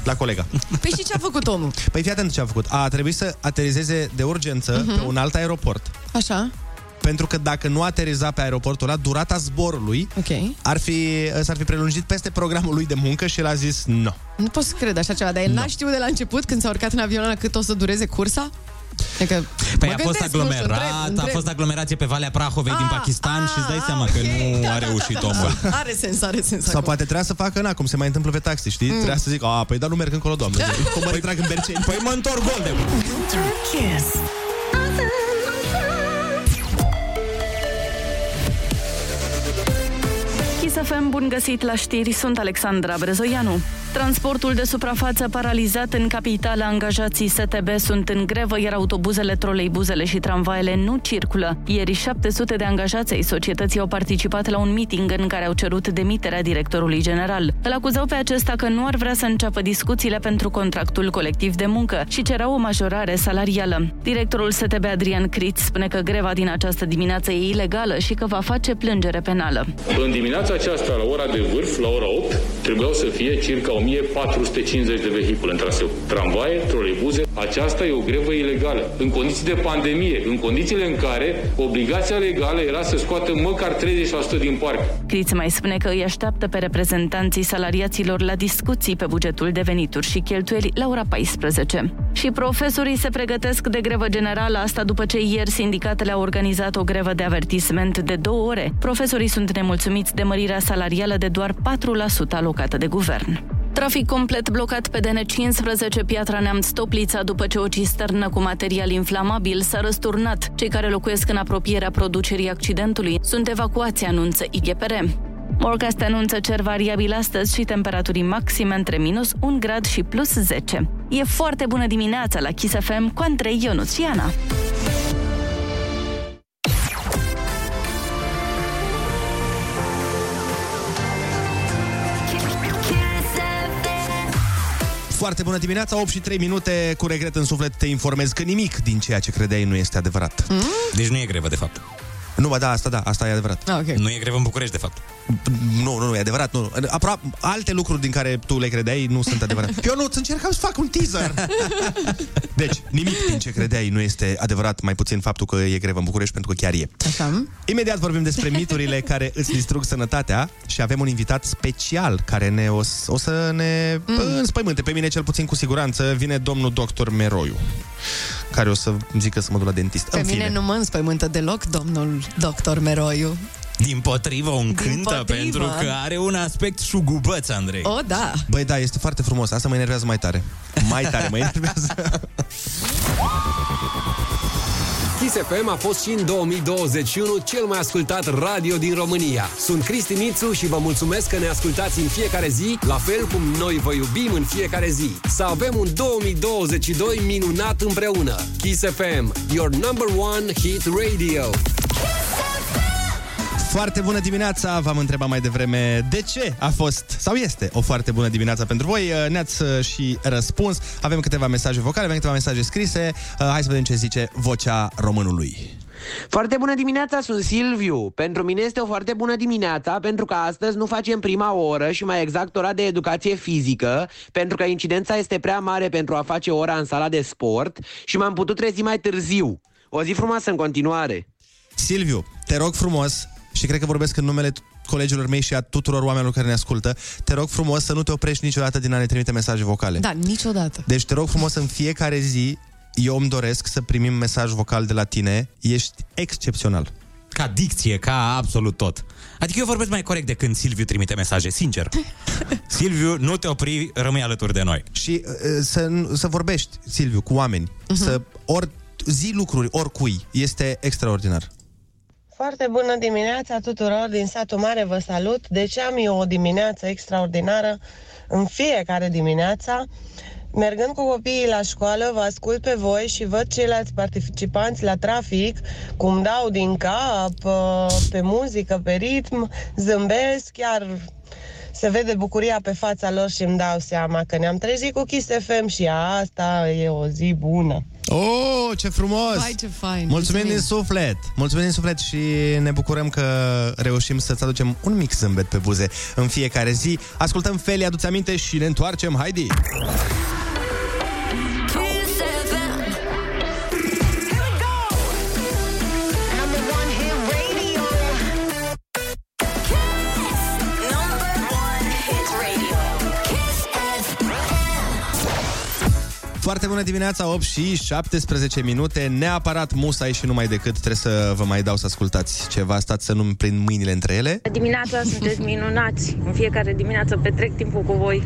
La colega. Păi și ce a făcut omul? Păi fii atent ce a făcut. A trebuit să aterizeze de urgență Mhm. pe un alt aeroport. Așa. Pentru că dacă nu ateriza pe aeroportul ăla, durata zborului Ok. ar fi, s-ar fi prelungit peste programul lui de muncă și el a zis nu. Nu pot să cred așa ceva, dar el n-a știut de la început când s-a urcat în avion ăla cât o să dureze cursa? Adică, Păi mă a fost gândesc, nu știu, aglomerat, întreb, a întreb. fost aglomerație pe Valea Prahovei din Ah, Pakistan și îți dai ah, seama ok. că nu Da, a da, reușit da. omul. Are sens, are sens. Sau acum. poate trebuia să facă, na, cum se mai întâmplă pe taxi, știi? Mm. Trebuia să zic, a, păi dar nu merg încolo, doamne. [laughs] Cum mă retrag în Berceni? Păi mă întorc gol de Kiss. Kiss FM, bun găsit la știri, sunt Alexandra Brezoianu. Transportul de suprafață paralizat în capitală, angajații STB sunt în grevă, iar autobuzele, troleibuzele și tramvaele nu circulă. Ieri 700 de angajați ai societății au participat la un meeting în care au cerut demiterea directorului general. Îl acuzau pe acesta că nu ar vrea să înceapă discuțiile pentru contractul colectiv de muncă și cereau o majorare salarială. Directorul STB Adrian Crit spune că greva din această dimineață e ilegală și că va face plângere penală. În dimineața aceasta, la ora de vârf, la ora 8, trebuiau să fie circa 1450 de vehicule în traseu. Tramvaie, troleibuze. Aceasta e o grevă ilegală. În condiții de pandemie, în condițiile în care obligația legală era să scoată măcar 30% din parc. Criț mai spune că îi așteaptă pe reprezentanții salariaților la discuții pe bugetul de venituri și cheltuieli la ora 14. Și profesorii se pregătesc de grevă generală, asta după ce ieri sindicatele au organizat o grevă de avertisment de două ore. Profesorii sunt nemulțumiți de mărirea salarială de doar 4% alocată de guvern. Trafic complet blocat pe DN15 Piatra Neamț Toplița după ce o cisternă cu material inflamabil s-a răsturnat. Cei care locuiesc în apropierea producerii accidentului sunt evacuați, anunță IGPR. Morcast anunță cer variabil astăzi și temperaturi maxime între minus 1 grad și plus 10. E foarte bună dimineața la Kiss FM cu Andrei Ionuț Foarte bună dimineața, 8 și 3 minute, cu regret în suflet te informez că nimic din ceea ce credeai nu este adevărat. Mm? Deci nu e grevă, de fapt. Nu, ba da, asta da, asta e adevărat. Ah, ok. Nu e grevă în București, de fapt. Nu, nu, nu, e adevărat. Nu. Aproape, alte lucruri din care tu le credeai nu sunt adevărate. Eu [laughs] nu, îți încercam să fac un teaser. [laughs] Deci, nimic din ce credeai nu este adevărat, mai puțin faptul că e grevă în București, pentru că chiar e. Așa. Imediat vorbim despre [laughs] miturile care îți distrug sănătatea și avem un invitat special care ne o, s- o să ne mm. înspăimânte. Pe mine cel puțin cu siguranță vine domnul doctor Meroiu, care o să zică să mă duc la dentist. Pe În mine fine. nu mă înspăimântă deloc domnul doctor Meroiu. Din potrivă, un Din cântă potrivă. pentru că are un aspect șugubăț, Andrei. O, da. Băi, da, este foarte frumos. Asta mă enervează mai tare. Mai tare mă enervează. [laughs] Kiss FM a fost și în 2021 cel mai ascultat radio din România. Sunt Cristi Mițu și vă mulțumesc că ne ascultați în fiecare zi, la fel cum noi vă iubim în fiecare zi. Să avem un 2022 minunat împreună. Kiss FM, your number one hit radio. Foarte bună dimineața! V-am întrebat mai devreme de ce a fost sau este o foarte bună dimineața pentru voi. Ne-ați uh, și răspuns. Avem câteva mesaje vocale, avem câteva mesaje scrise. Uh, Hai să vedem ce zice vocea românului. Foarte bună dimineața, sunt Silviu. Pentru mine este o foarte bună dimineața pentru că astăzi nu facem prima oră și mai exact ora de educație fizică pentru că incidența este prea mare pentru a face ora în sala de sport și m-am putut trezi mai târziu. O zi frumoasă în continuare. Silviu, te rog frumos, și cred că vorbesc în numele t- colegilor mei și a tuturor oamenilor care ne ascultă, te rog frumos să nu te oprești niciodată din a ne trimite mesaje vocale. Da, niciodată. Deci te rog frumos în fiecare zi eu îmi doresc să primim mesaj vocal de la tine. Ești excepțional. Ca dicție, ca absolut tot. Adică eu vorbesc mai corect de când Silviu trimite mesaje, sincer. [laughs] Silviu, nu te opri, rămâi alături de noi. Și uh, să, să vorbești, Silviu, cu oameni. Uh-huh. Să ori zi lucruri oricui. Este extraordinar. Foarte bună dimineața tuturor din satul mare, vă salut. Deci am eu o dimineață extraordinară în fiecare dimineața. Mergând cu copiii la școală, vă ascult pe voi și văd ceilalți participanți la trafic cum dau din cap, uh, pe muzică, pe ritm, zâmbesc, chiar se vede bucuria pe fața lor și îmi dau seama că ne-am trezit cu Kiss FM și asta e o zi bună. Oh, ce frumos! Vai, ce fain! Mulțumim din suflet! Mulțumim din suflet și ne bucurăm că reușim să-ți aducem un mic zâmbet pe buze în fiecare zi. Ascultăm Feli, aduți aminte și ne întoarcem. Haide! Foarte bună dimineața, 8 și 17 minute. Neapărat musai și numai decât trebuie să vă mai dau să ascultați ceva. Stați să nu-mi prind mâinile între ele. Dimineața sunteți minunați. În fiecare dimineață petrec timpul cu voi.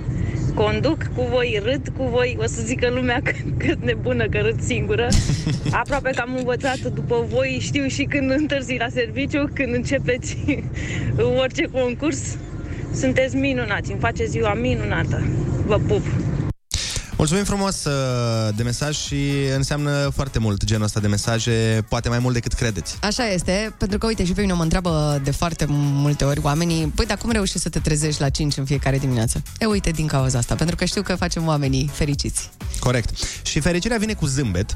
Conduc cu voi, râd cu voi. O să zică lumea [laughs] că, cât nebună că râd singură. [laughs] Aproape că am învățat după voi. Știu și când întârzi la serviciu, când începeți [laughs] orice concurs. Sunteți minunați. Îmi face ziua minunată. Vă pup! Mulțumim frumos uh, de mesaj și înseamnă foarte mult genul ăsta de mesaje, poate mai mult decât credeți. Așa este, pentru că, uite, și pe mine mă întreabă de foarte multe ori oamenii, păi, dar cum reușești să te trezești la 5 în fiecare dimineață? E, uite, din cauza asta, pentru că știu că facem oamenii fericiți. Corect. Și fericirea vine cu zâmbet,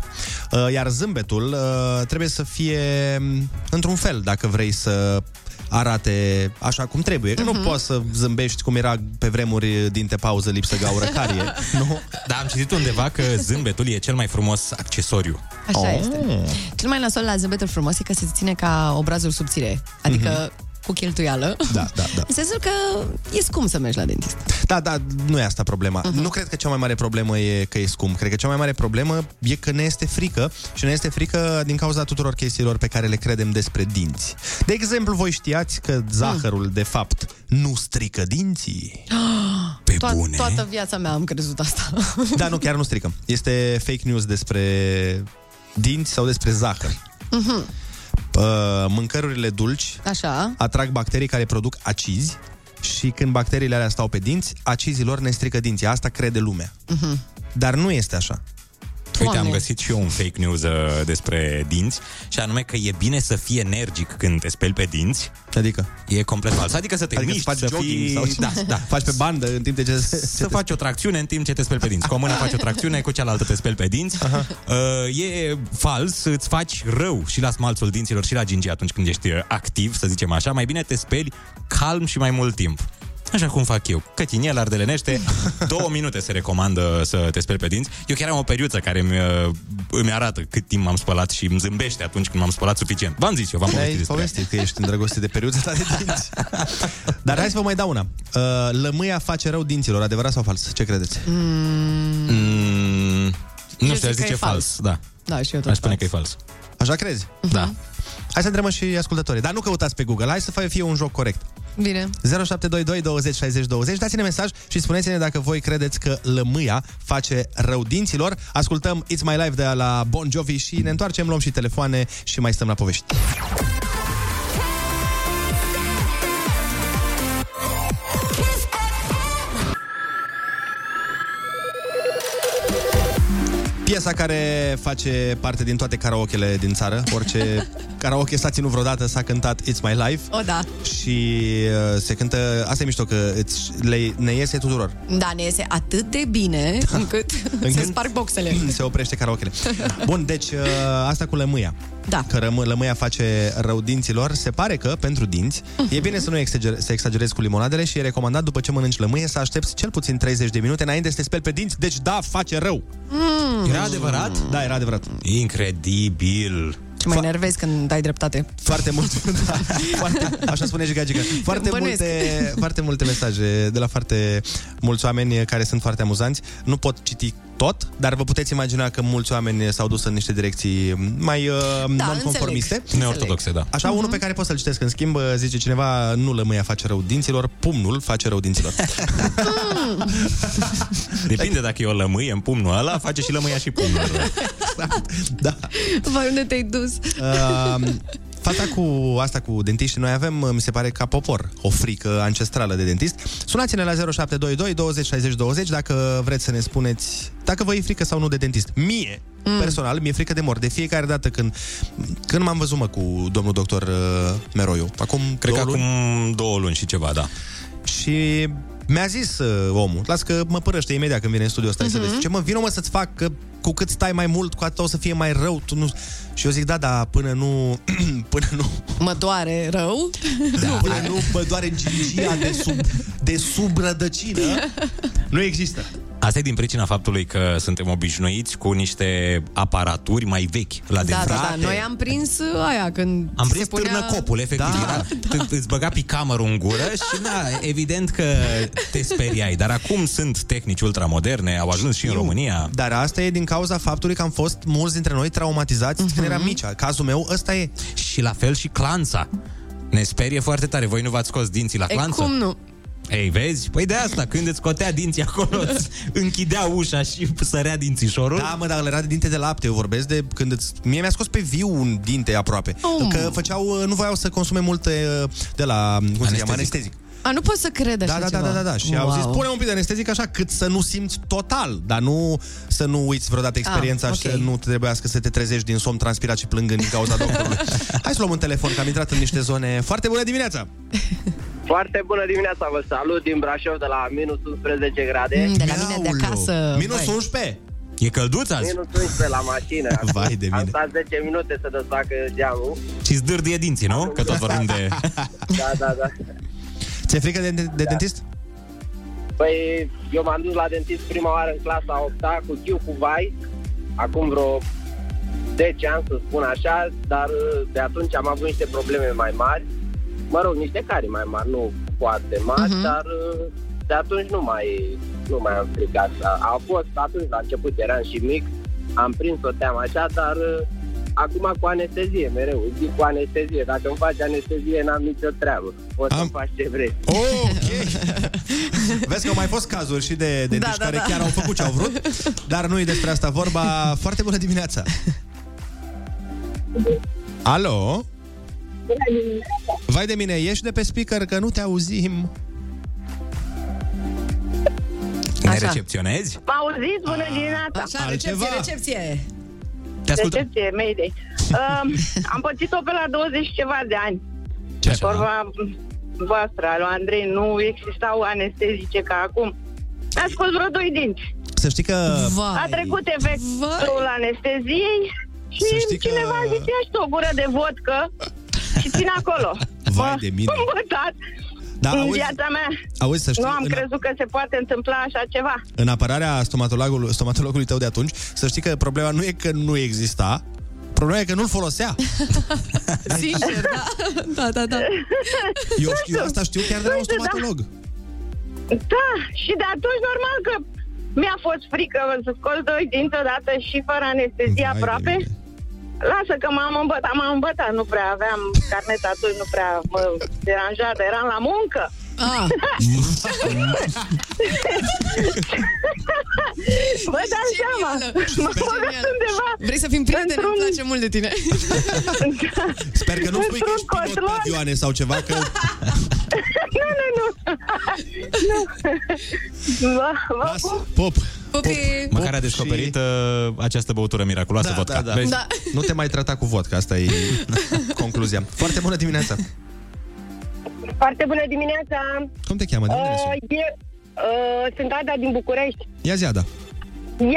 uh, iar zâmbetul uh, trebuie să fie mm, într-un fel, dacă vrei să arate așa cum trebuie. Uh-huh. Nu poți să zâmbești cum era pe vremuri din te pauză lipsă gaură carie. [laughs] nu? Dar am citit undeva că zâmbetul e cel mai frumos accesoriu. Așa oh. este. Cel mai nasol la zâmbetul frumos e că se ține ca obrazul subțire, adică Mhm. Cu cheltuială. Da, da, da. În sensul că e scump să mergi la dentist. Da, da, nu e asta problema. Uh-huh. Nu cred că cea mai mare problemă e că e scump. Cred că cea mai mare problemă e că ne este frică și ne este frică din cauza tuturor chestiilor pe care le credem despre dinți. De exemplu, voi știați că zahărul, de fapt, nu strică dinții? [gasps] Pe To- bune? Toată viața mea am crezut asta. Da, nu, chiar nu strică. Este fake news despre dinți sau despre zahăr. Mhm. Uh, mâncărurile dulci Așa. atrag bacterii care produc acizi și când bacteriile alea stau pe dinți, acizii lor ne strică dinții. Asta crede lumea. Mhm. Dar nu este așa. Uite, am găsit și eu un fake news uh, despre dinți și anume că e bine să fii energic când te speli pe dinți. Adică? E complet fals. Adică să te Adică miști, să faci să jogging fii... sau ce? da, da. [laughs] Faci pe bandă în timp de ce... Să faci o tracțiune în timp ce te speli pe dinți. Cu o mână faci o tracțiune, cu cealaltă te speli pe dinți. Uh, e fals, îți faci rău și la smalțul dinților și la gingi atunci când ești uh, activ, să zicem așa. Mai bine te speli calm și mai mult timp. Așa cum fac eu. Cătinel, ardelenește, [laughs] două minute se recomandă să te speli pe dinți. Eu chiar am o periuță care îmi, uh, îmi arată cât timp m-am spălat și îmi zâmbește atunci când m-am spălat suficient. V-am zis eu, v-am povestit Ai despre povestit că ești îndrăgostit de periuța ta de [laughs] dinți. Dar hai să vă mai dau una. Uh, lămâia face rău dinților, adevărat sau fals? Ce credeți? Mm, nu Eu știu, aș zic că zice e fals. fals. Da. Da, și eu tot Aș spune fals. că e fals. Așa crezi? Da. Hai să întrebăm și ascultătorii. Dar nu căutați pe Google, hai să fie- fie un joc corect. Bine. 0722 20 60 20 Dați-ne mesaj și spuneți-ne dacă voi credeți că lămâia face rău dinților. Ascultăm It's My Life de la Bon Jovi Și ne întoarcem, luăm și telefoane Și mai stăm la povești Piesa care face parte din toate karaokele din țară Orice [laughs] karaoke s-a ținut vreodată S-a cântat It's My Life O, da. și uh, se cântă, asta e mișto, că îți, le, ne iese tuturor. Da, ne iese atât de bine încât, se sparg boxele. Se oprește karaokele. [laughs] Bun, deci uh, asta cu lămâia. Da. Că rămâ, lămâia face rău dinților. Se pare că, pentru dinți, e bine să nu exager, să exagerezi cu limonadele și e recomandat după ce mănânci lămâie să aștepți cel puțin 30 de minute înainte să te speli pe dinți. Deci da, face rău. Mm. Era adevărat? Da, era adevărat. Incredibil. Și mă enervezi când ai dreptate. Foarte mult. [laughs] da, foarte, așa spune și Gagica. Foarte Bănuiesc. multe, foarte multe mesaje de la foarte mulți oameni care sunt foarte amuzanți. Nu pot citi tot, dar vă puteți imagina că mulți oameni s-au dus în niște direcții mai uh, Da, non-conformiste. înțeleg. Neortodoxe, da. Așa, unul pe care pot să-l citesc în schimb, zice cineva, nu lămâia face rău dinților, pumnul face rău dinților. [laughs] Depinde dacă e o lămâie în pumnul ăla, face și lămâia și pumnul [laughs] ăla. [laughs] da. Vai, unde te-ai dus? Uh, Fata cu asta cu dentiști, noi avem, mi se pare, ca popor, o frică ancestrală de dentist. Sunați-ne la 0722 20 60 20 dacă vreți să ne spuneți dacă vă e frică sau nu de dentist. Mie, mm. personal, mi-e frică de mor. De fiecare dată când, când m-am văzut, mă, cu domnul doctor uh, Meroiu. Acum Cred că două luni. acum două luni și ceva, da. Și mi-a zis uh, omul, las că mă părăște imediat când vine în studio ăsta uh-huh. să Mhm. vezi. Ce mă, vină mă să-ți fac, că cu cât stai mai mult, cu atât o să fie mai rău. Tu nu... Și eu zic, da, da, până nu... [clears throat] până nu... [laughs] Mă doare rău? Da, [laughs] până nu mă doare gingia de sub, de sub rădăcină, [laughs] nu există. Asta e din pricina faptului că suntem obișnuiți cu niște aparaturi mai vechi la Da, da, dentist. da. Noi am prins uh, aia când Am se prins punea... târnăcopul, efectiv. Da. Era, t- îți băga picamărul în gură și, da, evident că te speriai. Dar acum sunt tehnici ultramoderne, au ajuns și în România. Dar asta e din cauza faptului că am fost mulți dintre noi traumatizați uh-huh. când eram mici. Cazul meu, ăsta e. Și la fel și clanța. Ne sperie foarte tare. Voi nu v-ați scos dinții la E, clanță? cum nu? Ei, vezi? Păi de asta, când îți scotea dinții acolo, [laughs] îți închidea ușa și sărea dințișorul. Da, mă, dar era de dinte de lapte. Eu vorbesc de când îți... Mie mi-a scos pe viu un dinte aproape. Oh. Că făceau, nu voiau să consume multe de la, cum se cheamă, Anestezic. anestezic. A, nu pot să cred așa Da, da, da, ceva. da, da, da. Și au zis, pune un pic de anestezic așa cât să nu simți total, dar nu să nu uiți vreodată experiența Ah, și ok. să nu trebuiască să te trezești din somn transpirat și plângând din cauza [laughs] doctorului. Hai să luăm un telefon, că am intrat în niște zone. Foarte bună dimineața! [laughs] Foarte bună dimineața, vă salut din Brașov de la minus 11 grade. Mm, de la mine de acasă. Minus 11? E călduț azi? Minus 11 la mașină. [laughs] Vai de Am mine. stat 10 minute să desfacă geamul. Și zdârdie dinții, nu? Că tot vorbim de... [laughs] Da, da, da. Ți-e frică de, de, de Da. dentist? Păi, eu m-am dus la dentist prima oară în clasa 8 cu chiu cu vai, acum vreo 10 ani, să spun așa, dar de atunci am avut niște probleme mai mari. Mă rog, niște care mai mari, nu foarte mari, Mhm. dar de atunci nu mai, nu mai am fricat. A fost atunci, la început eram și mic, am prins o teamă așa, dar acum cu anestezie, mereu, zic cu anestezie. Dacă îmi faci anestezie, n-am nicio treabă. Poți să faci ce vrei. Oh, ok. [laughs] Vezi că au mai fost cazuri și de dentiști Da, da, care da. chiar au făcut ce au vrut, dar nu e despre asta vorba. Foarte bună dimineața! Alo? Vai de mine, ieși de pe speaker că nu te auzim. Ne recepționezi? Mă auziți? Bună dimineața! Așa, recepție, recepție. Te ascultăm. Recepție, Mayday. Um, [laughs] am pățit-o pe la 20 și ceva de ani. Ce Vorba voastră, al lui Andrei, nu existau anestezice ca acum. Mi-a scos vreo doi dinți. Să știi că... A trecut efectul anesteziei și Să știi că- cineva a zis, ia și tu o gură de vodcă și ține acolo. [laughs] Vai de mine. [laughs] M-am învățat. Da, în auzi- viața mea auzi, să știi, nu am în- crezut că se poate întâmpla așa ceva. În apărarea stomatologului, stomatologului tău de atunci, să știi că problema nu e că nu exista, problema e că nu-l folosea. [laughs] Sincer, da. Da, da, da. [laughs] Eu, eu asta știu chiar de la un Nu știu, da. stomatolog. Da, și de atunci normal că mi-a fost frică să scot doi dinți odată și fără anestezie Vai de aproape. Lasă că m-am îmbătat, m-am îmbătat, nu prea aveam carnet atunci, nu prea mă deranja, dar eram la muncă. Ah. Vă dați seama, mă băgat undeva. Vrei să fim prieteni? Îmi place mult de tine. [laughs] Sper că nu spui că ești pilot pe avioane sau ceva, că... [laughs] nu, nu, nu. nu. Vă, vă pup. Pop! Măcar a descoperit uh, această băutură miraculoasă, Da, vodka. da, da. Vezi? Da. Nu te mai trata cu vodka, asta e [laughs] concluzia. Foarte bună dimineața! Foarte bună dimineața! Cum te cheamă? De unde ești? Uh, eu, uh, sunt Ada din București. Ia zi, Ada.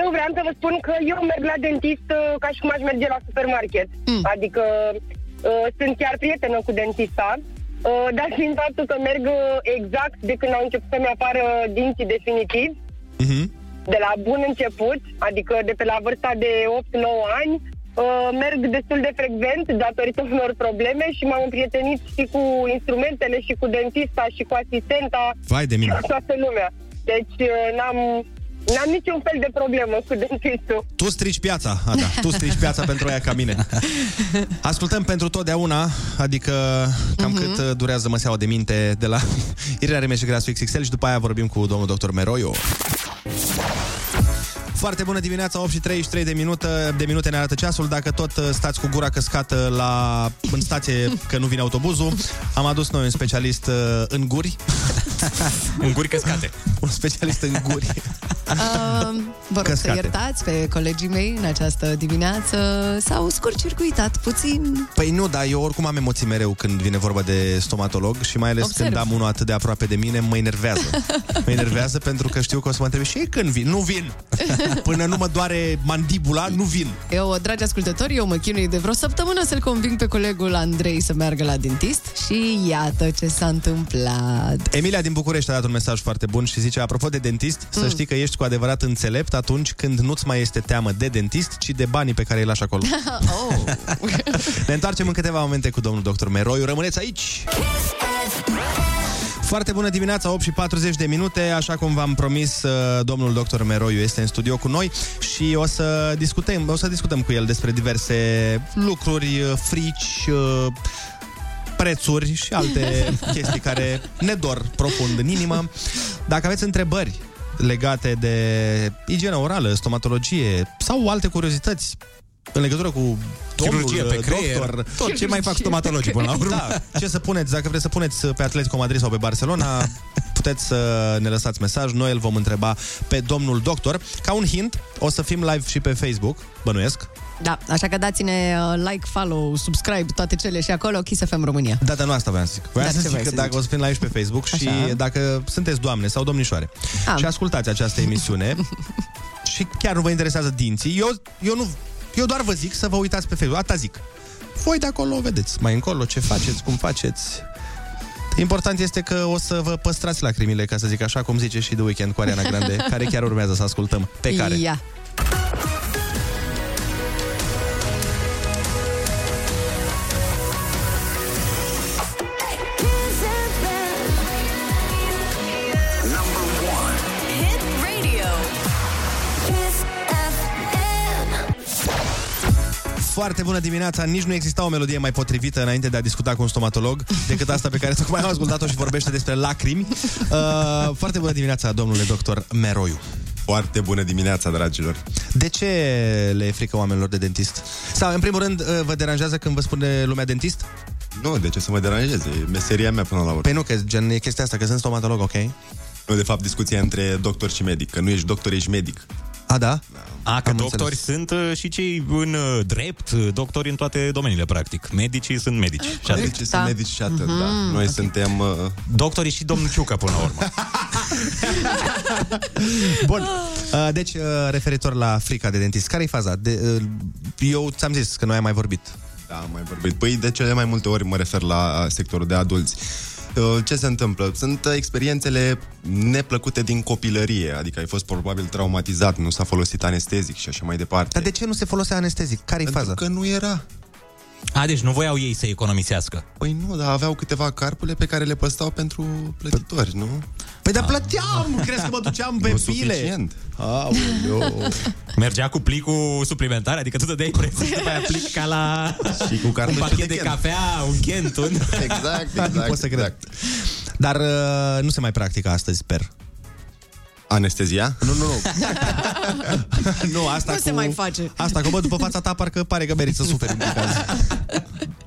Eu vreau să vă spun că eu merg la dentist uh, ca și cum aș merge la supermarket. Mm. Adică uh, sunt chiar prietenă cu dentista, uh, dar [laughs] fiind faptul că merg uh, exact de când au început să-mi apară dinții definitiv, Mhm. de la bun început, adică de pe la vârsta de 8-9 ani, uh, merg destul de frecvent datorită unor probleme și m-am împrietenit și cu instrumentele și cu dentista și cu asistenta Vai de mine. și cu toată lumea. Deci uh, n-am, n-am niciun fel de problemă cu dentistul. Tu strici piața, Ada. Tu strici piața pentru aia ca mine. Ascultăm pentru totdeauna, adică cam Mhm. cât uh, durează măseaua de minte de la [laughs] Irea Remeș și Grasul XXL și după aia vorbim cu domnul doctor Meroiu. Foarte bună dimineața, 8 și 33 de minute, de minute ne arată ceasul. Dacă tot uh, stați cu gura căscată la, în stație că nu vine autobuzul, am adus noi un specialist uh, în guri. [laughs] [laughs] în guri căscate. Un specialist în guri. Uh, vă rog să Căscate. iertați pe colegii mei în această dimineață. S-au scurt-circuitat puțin. Păi nu, dar eu oricum am emoții mereu când vine vorba de stomatolog și mai ales Observ. când am unul atât de aproape de mine, mă enervează. [laughs] mă enervează pentru că știu că o să mă întrebe și ei când vin? Nu vin. Până nu mă doare mandibula, nu vin. Eu, dragi ascultători, eu mă chinui de vreo săptămână să-l conving pe colegul Andrei să meargă la dentist și iată ce s-a întâmplat. Emilia din București a dat un mesaj foarte bun și zice, apropo de dentist, să Mm. știi că ești cu adevărat înțelept atunci când nu-ți mai este teamă de dentist, ci de banii pe care îi lași acolo. [laughs] oh. [laughs] Ne întoarcem în câteva momente cu domnul doctor Meroiu. Rămâneți aici! Foarte bună dimineața, 8 și 40 de minute, așa cum v-am promis, uh, domnul doctor Meroiu este în studio cu noi și o să discutăm, o să discutăm cu el despre diverse lucruri, uh, frici, uh, prețuri și alte [laughs] chestii care ne dor profund în inimă. Dacă aveți întrebări legate de igiena orală, stomatologie sau alte curiozități în legătură cu domnul Chirurgie pe creier, doctor, tot ce mai fac stomatologii până la urmă. Da, ce să puneți, dacă vreți să puneți pe Atletico Madrid sau pe Barcelona, puteți să ne lăsați mesaj, noi îl vom întreba pe domnul doctor. Ca un hint, o să fim live și pe Facebook, bănuiesc. Da, așa că dați-ne uh, like, follow, subscribe, toate cele și acolo, Kiss FM România. Da, dar nu asta voiam să zic. Voiam Da, să ce zic vrei că să dacă zici? o să fim live și pe Facebook și Așa. dacă sunteți doamne sau domnișoare Am. și ascultați această emisiune [laughs] și chiar nu vă interesează dinții, eu, eu, nu, eu doar vă zic să vă uitați pe Facebook. Asta zic. Voi de acolo o vedeți mai încolo ce faceți, cum faceți. Important este că o să vă păstrați lacrimile, ca să zic așa, cum zice și The Weekend cu Ariana Grande, [laughs] care chiar urmează să ascultăm. Pe care? Ia. Foarte bună dimineața, nici nu exista o melodie mai potrivită înainte de a discuta cu un stomatolog decât asta pe care tocmai am ascultat-o și vorbește despre lacrimi. Uh, foarte bună dimineața, domnule doctor Meroiu. Foarte bună dimineața, dragilor. De ce le e frică oamenilor de dentist? Sau, în primul rând, uh, vă deranjează când vă spune lumea dentist? Nu, de ce să mă deranjeze? E meseria mea până la urmă. Păi nu, că gen, e chestia asta, că sunt stomatolog, ok? Nu, de fapt, discuția între doctor și medic, că nu ești doctor, ești medic. A, da? A, că Am doctori înțeles. sunt uh, și cei în uh, drept, uh, doctori în toate domeniile, practic. Medicii sunt medici. Și atât. Medicii sunt medici și atât, da. Noi suntem... Uh... Doctorii și domnul Ciucă, până la urmă. [laughs] Bun. Uh, deci, uh, referitor la frica de dentist, care e faza? De, uh, eu ți-am zis că noi am mai vorbit. Da, am mai vorbit. Păi de cele mai multe ori mă refer la sectorul de adulți. Uh, Ce se întâmplă? Sunt uh, experiențele neplăcute din copilărie, adică ai fost probabil traumatizat, nu s-a folosit anestezic și așa mai departe. Dar de ce nu se folosea anestezic? Care-i Pentru faza? că nu era. A, deci nu voiau ei să economisească. Păi nu, dar aveau câteva carpule pe care le păstau pentru plătitori, nu? Păi dar plăteam! Crezi că mă duceam pe Nu file? suficient. Aoleu. Mergea cu plicul suplimentar, adică tu dădeai preț și după aia plic ca la Și cu un cartușul pachet de de, Kent. cafea, un Kent, un... Exact, [laughs] nu exact. pot să cred. Dar uh, nu se mai practică astăzi, sper. Anestezia? Nu, nu, nu. [laughs] nu, asta Nu cu... se mai face. Asta cu, bă, după fața ta parcă pare că meriți să suferi în caz. [laughs]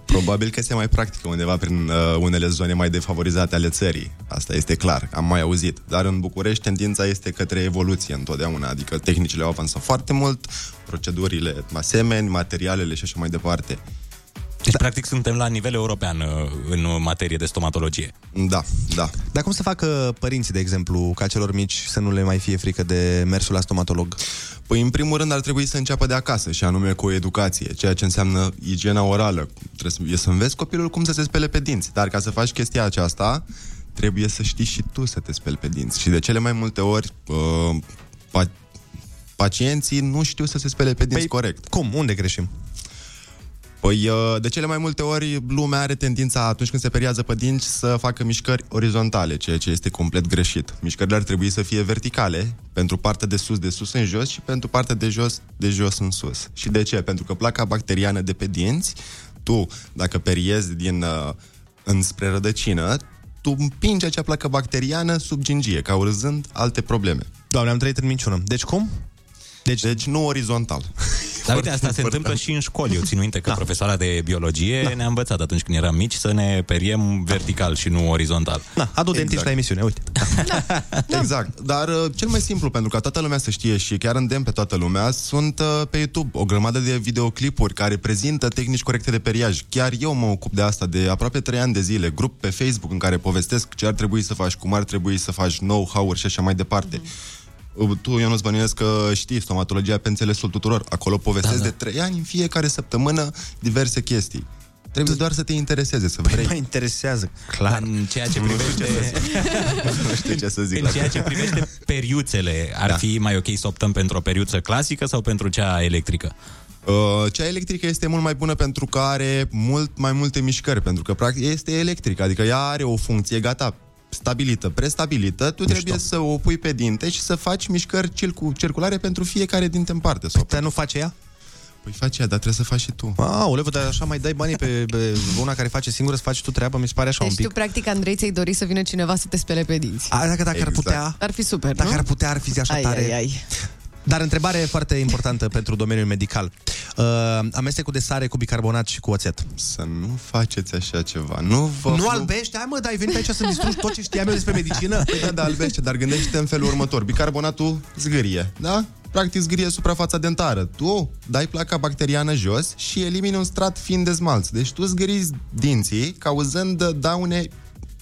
Probabil că se mai practică undeva prin uh, unele zone mai defavorizate ale țării. Asta este clar, am mai auzit. Dar în București tendința este către evoluție întotdeauna, adică tehnicile au avansat foarte mult, procedurile asemeni, materialele și așa mai departe. Deci, practic, suntem la nivel european uh, în materie de stomatologie. Da, da. Dar cum să facă părinții, de exemplu, ca celor mici să nu le mai fie frică de mersul la stomatolog? Păi, în primul rând, ar trebui să înceapă de acasă, și anume cu o educație, ceea ce înseamnă igiena orală. Trebuie să, să înveți copilul cum să se spele pe dinți. Dar ca să faci chestia aceasta, trebuie să știi și tu să te speli pe dinți. Și de cele mai multe ori, uh, pa- pacienții nu știu să se spele pe dinți Păi, corect. Cum? Unde greșim? Păi, uh, de cele mai multe ori, lumea are tendința, atunci când se periază pe dinți, să facă mișcări orizontale, ceea ce este complet greșit. Mișcările ar trebui să fie verticale, pentru partea de sus, de sus în jos și pentru partea de jos, de jos în sus. Și de ce? Pentru că placa bacteriană de pe dinți, tu, dacă periezi din uh, înspre rădăcină, tu împingi acea placă bacteriană sub gingie, cauzând alte probleme. Doamne, am trăit în minciună. Deci cum? Deci, deci nu orizontal. [laughs] Dar uite, asta se întâmplă și în școli. Eu țin minte că da. profesoara de biologie da. ne-a învățat atunci când eram mici să ne periem vertical și nu orizontal. Da, adu exact. dentiști la emisiune, uite. [laughs] Exact. Dar uh, cel mai simplu, pentru ca toată lumea să știe și chiar îndemn pe toată lumea, sunt uh, pe YouTube o grămadă de videoclipuri care prezintă tehnici corecte de periaj. Chiar eu mă ocup de asta de aproape 3 ani de zile, grup pe Facebook în care povestesc ce ar trebui să faci, cum ar trebui să faci know-how-uri și așa mai departe. Mm-hmm. Tu, eu nu-ți bănuiesc că știi stomatologia pe înțelesul tuturor. Acolo povestesc da, da. de trei ani în fiecare săptămână diverse chestii. Trebuie doar să te intereseze, să vrei. Mă interesează. Clar. În ceea ce privește... nu știu ce să zic. În la ceea asta. ce privește periuțele, ar Da. fi mai ok să optăm pentru o periuță clasică sau pentru cea electrică? Uh, cea electrică este mult mai bună pentru că are mult mai multe mișcări, pentru că practic este electrică, adică ea are o funcție gata stabilită, prestabilită, tu trebuie să o pui pe dinte și să faci mișcări circu- circulare pentru fiecare dinte în parte. Sau Dar nu face ea? Păi face ea, dar trebuie să faci și tu. Aoleu, dar așa mai dai banii pe, pe una care face singură să faci tu treaba, mi se pare așa Deci un tu, pic. practic, Andrei, ți-ai dori să vină cineva să te spele pe dinți. A, dacă, dacă ar putea, Ar fi super, dacă nu? ar putea, ar fi așa ai, tare. Ai, ai. Dar întrebare foarte importantă pentru domeniul medical. Uh, amestecul de sare cu bicarbonat și cu oțet. Să nu faceți așa ceva. Nu vă... Nu albește? Hai mă, dar ai venit aici să distrugi tot ce știam eu despre medicină? Păi da, da, albește, dar gândește în felul următor. Bicarbonatul zgârie, da? Practic zgârie suprafața dentară. Tu dai placa bacteriană jos și elimini un strat fin de smalț. Deci tu zgârizi dinții, cauzând daune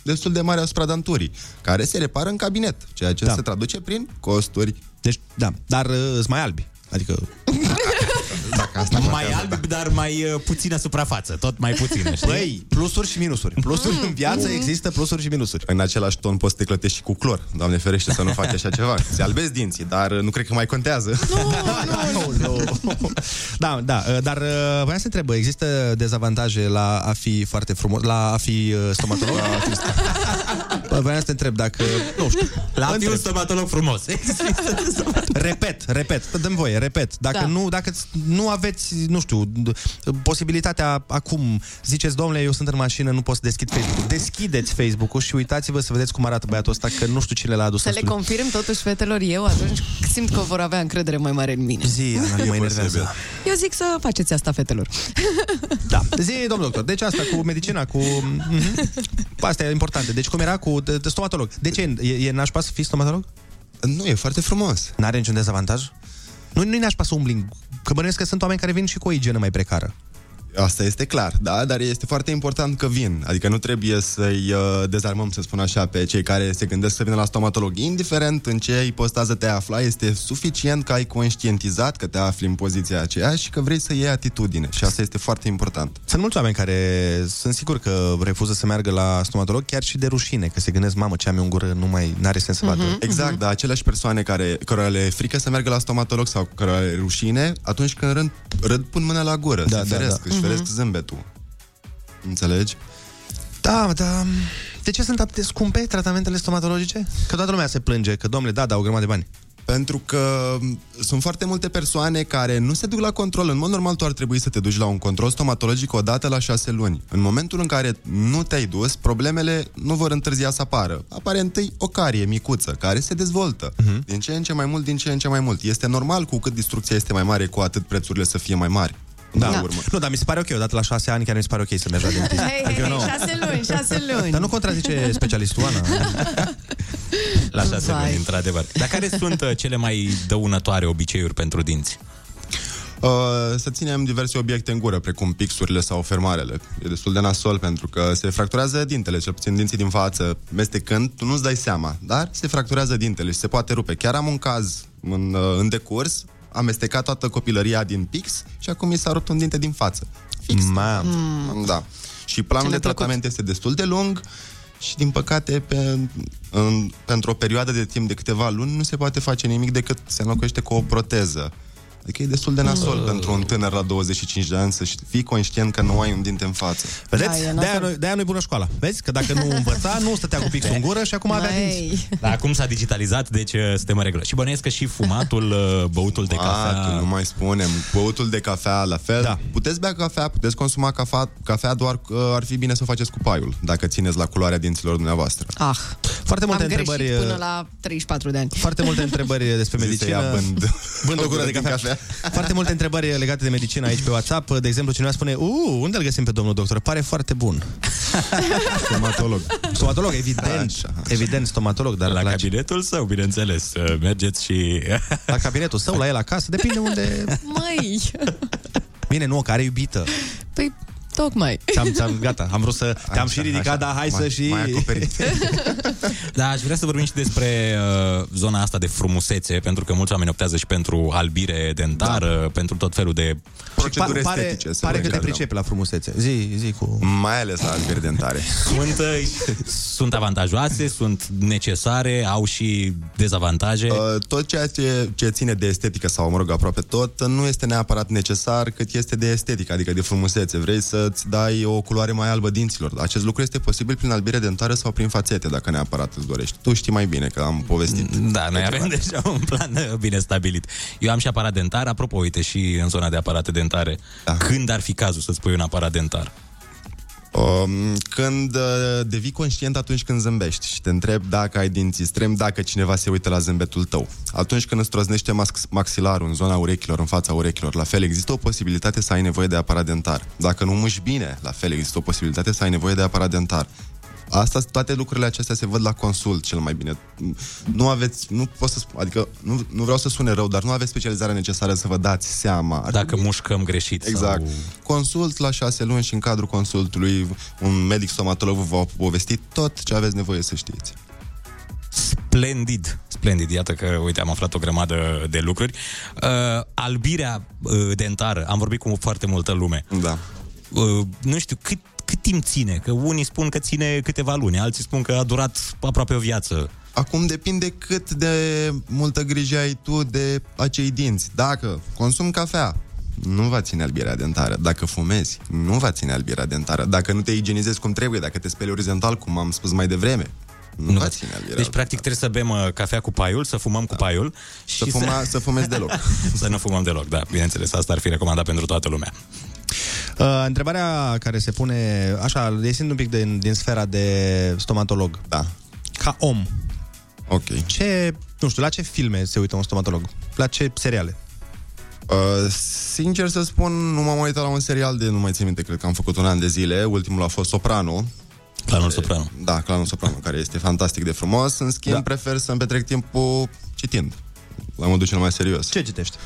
destul de mari asupra danturii, care se repară în cabinet, ceea ce Da. se traduce prin costuri. Deci, da, dar uh, sunt mai albi. Adică... [laughs] Dacă asta Mai alb, dar mai uh, puțină suprafață, tot mai puțină, știi? Băi, plusuri și minusuri. Plusuri în viață există plusuri și minusuri. În același ton poți să te clătești și cu clor. Doamne ferește să nu faci așa ceva. Se albezi dinții, dar nu cred că mai contează. [laughs] [laughs] Da, da, uh, dar uh, voiam să întreb, există dezavantaje la a fi foarte frumos, la a fi uh, stomatolog? Bă, Voiam să te întreb dacă, nu știu, La a fi întreb. un stomatolog frumos. Repet, repet, dăm voie, repet. Dacă, Da. nu, dacă nu aveți, nu știu, posibilitatea acum, ziceți, domnule, eu sunt în mașină, nu pot să deschid Facebook. Deschideți Facebook-ul și uitați-vă să vedeți cum arată băiatul ăsta, că nu știu cine l-a adus Să în le studiu. confirm totuși fetelor eu, atunci simt că vor avea încredere mai mare în mine. Zi, Ana, mă enervează. Eu zic să faceți asta, fetelor. Da. Zi, domnul doctor, deci asta cu medicina, cu... [laughs] Mhm. Asta e important. Deci cum era cu de, de stomatolog? De ce? E, e nașpa să fii stomatolog? Nu, e foarte frumos. N-are niciun dezavantaj? Nu, nu-i nașpa să umbli, că bănuiesc că sunt oameni care vin și cu o igienă mai precară. Asta este clar, da, dar este foarte important că vin. Adică nu trebuie să-i uh, dezarmăm, să spun așa, pe cei care se gândesc să vină la stomatolog. Indiferent în ce ipostază te afla, este suficient că ai conștientizat că te afli în poziția aceea și că vrei să iei atitudine. Și asta este foarte important. Sunt mulți oameni care sunt sigur că refuză să meargă la stomatolog chiar și de rușine, că se gândesc, mamă, ce am eu în gură, nu mai are sens să vadă. Exact, dar aceleași persoane care, care le e frică să meargă la stomatolog sau care le e rușine, atunci când rând, râd pun mâna la gură, Da, da, se da, feresc, da. Își feresc Mhm. zâmbetul. Înțelegi? Da, da. De ce sunt atât de scumpe tratamentele stomatologice? Că toată lumea se plânge, că domnule, da, dau o grămadă de bani. Pentru că m, sunt foarte multe persoane care nu se duc la control. În mod normal, tu ar trebui să te duci la un control stomatologic o dată la șase luni. În momentul în care nu te-ai dus, problemele nu vor întârzia să apară. Apare întâi o carie micuță, care se dezvoltă. Uh-huh. Din ce în ce mai mult, din ce în ce mai mult. Este normal, cu cât distrucția este mai mare, cu atât prețurile să fie mai mari. Da. La urmă. Nu, dar mi se pare ok, odată la șase ani chiar mi se pare ok să mergi la dentist. Hei, hei, Adică hei, nu. șase luni, șase [laughs] luni. Dar nu contrazice specialistul, Ana. [laughs] La șase Vai. luni, într-adevăr. Dar care sunt uh, cele mai dăunătoare obiceiuri pentru dinți? Uh, să ținem diverse obiecte în gură, precum pixurile sau fermarele. E destul de nasol pentru că se fracturează dintele, cel puțin dinții din față, mestecând, tu nu-ți dai seama, dar se fracturează dintele și se poate rupe. Chiar am un caz în, uh, în decurs, am mestecat toată copilăria din pix și acum mi s-a rupt un dinte din față. Fix. Mam. Mm. Da. Și planul Ce de neplăcut. tratament este destul de lung și, din păcate, pe, în, pentru o perioadă de timp de câteva luni nu se poate face nimic decât se înlocuiește cu o proteză. Adică e destul de nasol Mm. pentru un tânăr la 25 de ani să știi- fii conștient că nu ai un dinte în față. Vedeți? de-aia, nu, de-aia nu-i bună școala. Vezi? Că dacă nu învăța, nu stătea cu pixul în gură și acum avea dinți. Dar acum s-a digitalizat, deci uh, suntem în regulă. Și bănuiesc că și fumatul, uh, băutul de cafea... Fumatul, nu mai spunem. Băutul de cafea, la fel. Da. Puteți bea cafea, puteți consuma cafea, cafea doar uh, ar fi bine să o faceți cu paiul, dacă țineți la culoarea dinților dumneavoastră. Ah, Foarte multe am întrebări, greșit până uh, la 34 de ani. Foarte multe întrebări despre Zi să medicină. ia bând- Bând o gură de [laughs] din cafea. Foarte multe întrebări legate de medicină aici pe WhatsApp. De exemplu, cineva spune, uh, unde îl găsim pe domnul doctor? Pare foarte bun. [laughs] Stomatolog. Stomatolog, evident. Evident, stomatolog, dar La la cabinetul său, bineînțeles. uh, Mergeți și... [laughs] La cabinetul său, la el acasă, depinde unde... Măi! Bine, nu, care iubită. Păi, tocmai. Ți-am, ți-am, gata, am vrut să... Te-am și ridicat, dar hai să și... [laughs] Da, aș vrea să vorbim și despre uh, zona asta de frumusețe, pentru că mulți oameni optează și pentru albire dentară, da. pentru tot felul de... Proceduri pare, estetice. să Pare că te reglează. pricepe la frumusețe. Zi, zi cu... Mai ales la albiri dentare. Sunt, uh, sunt avantajoase, sunt necesare, au și dezavantaje. Uh, tot ceea ce, ce ține de estetică sau, mă rog, aproape tot, nu este neapărat necesar cât este de estetică, adică de frumusețe. Vrei să-ți dai o culoare mai albă dinților. Acest lucru este posibil prin albire dentară sau prin fațete, dacă neapărat îți dorești. Tu știi mai bine că am povestit. Da, noi avem deja un plan uh, bine stabilit. Eu am și aparat dentar, apropo, uite, și în zona de aparate dentare. Da. Când ar fi cazul să-ți pui un aparat dentar? Um, când uh, devii conștient atunci când zâmbești și te întrebi dacă ai dinții strâmbi, dacă cineva se uită la zâmbetul tău. Atunci când îți troznește max- maxilarul în zona urechilor, în fața urechilor, la fel există o posibilitate să ai nevoie de aparat dentar. Dacă nu muși bine, la fel există o posibilitate să ai nevoie de aparat dentar. Asta, toate lucrurile acestea se văd la consult cel mai bine. Nu aveți, nu pot să spun, adică nu, nu vreau să sune rău, dar nu aveți specializarea necesară să vă dați seama. Ar Dacă mușcăm greșit Exact. sau... Consult la șase luni și în cadrul consultului un medic stomatolog vă va povesti tot ce aveți nevoie să știți. Splendid, splendid. Iată că, uite, am aflat o grămadă de lucruri. Uh, albirea uh, dentară, am vorbit cu foarte multă lume. Da. Uh, nu știu, cât, cât timp ține? Că unii spun că ține câteva luni, alții spun că a durat aproape o viață. Acum depinde cât de multă grijă ai tu de acei dinți. Dacă consumi cafea, nu va ține albirea dentară. Dacă fumezi, nu va ține albirea dentară. Dacă nu te igienizezi cum trebuie, dacă te speli orizontal, cum am spus mai devreme, nu, nu va ține albirea Deci, practic, trebuie să bem uh, cafea cu paiul, să fumăm cu paiul și Să fuma- să fumezi deloc. [laughs] să nu fumăm deloc, da, bineînțeles, asta ar fi recomandat pentru toată lumea. Uh, întrebarea care se pune, așa, ieșind un pic din, din sfera de stomatolog. Da. Ca om. Ok. Ce, nu știu, la ce filme se uită un stomatolog? La ce seriale? Uh, sincer să spun, nu m-am uitat la un serial de, nu mai țin minte, cred că am făcut un an de zile. Ultimul a fost Soprano. Clanul Soprano. Da, Clanul Soprano, care este fantastic de frumos. În schimb, da. prefer să-mi petrec timpul citind. La modul cel mai serios. Ce citești?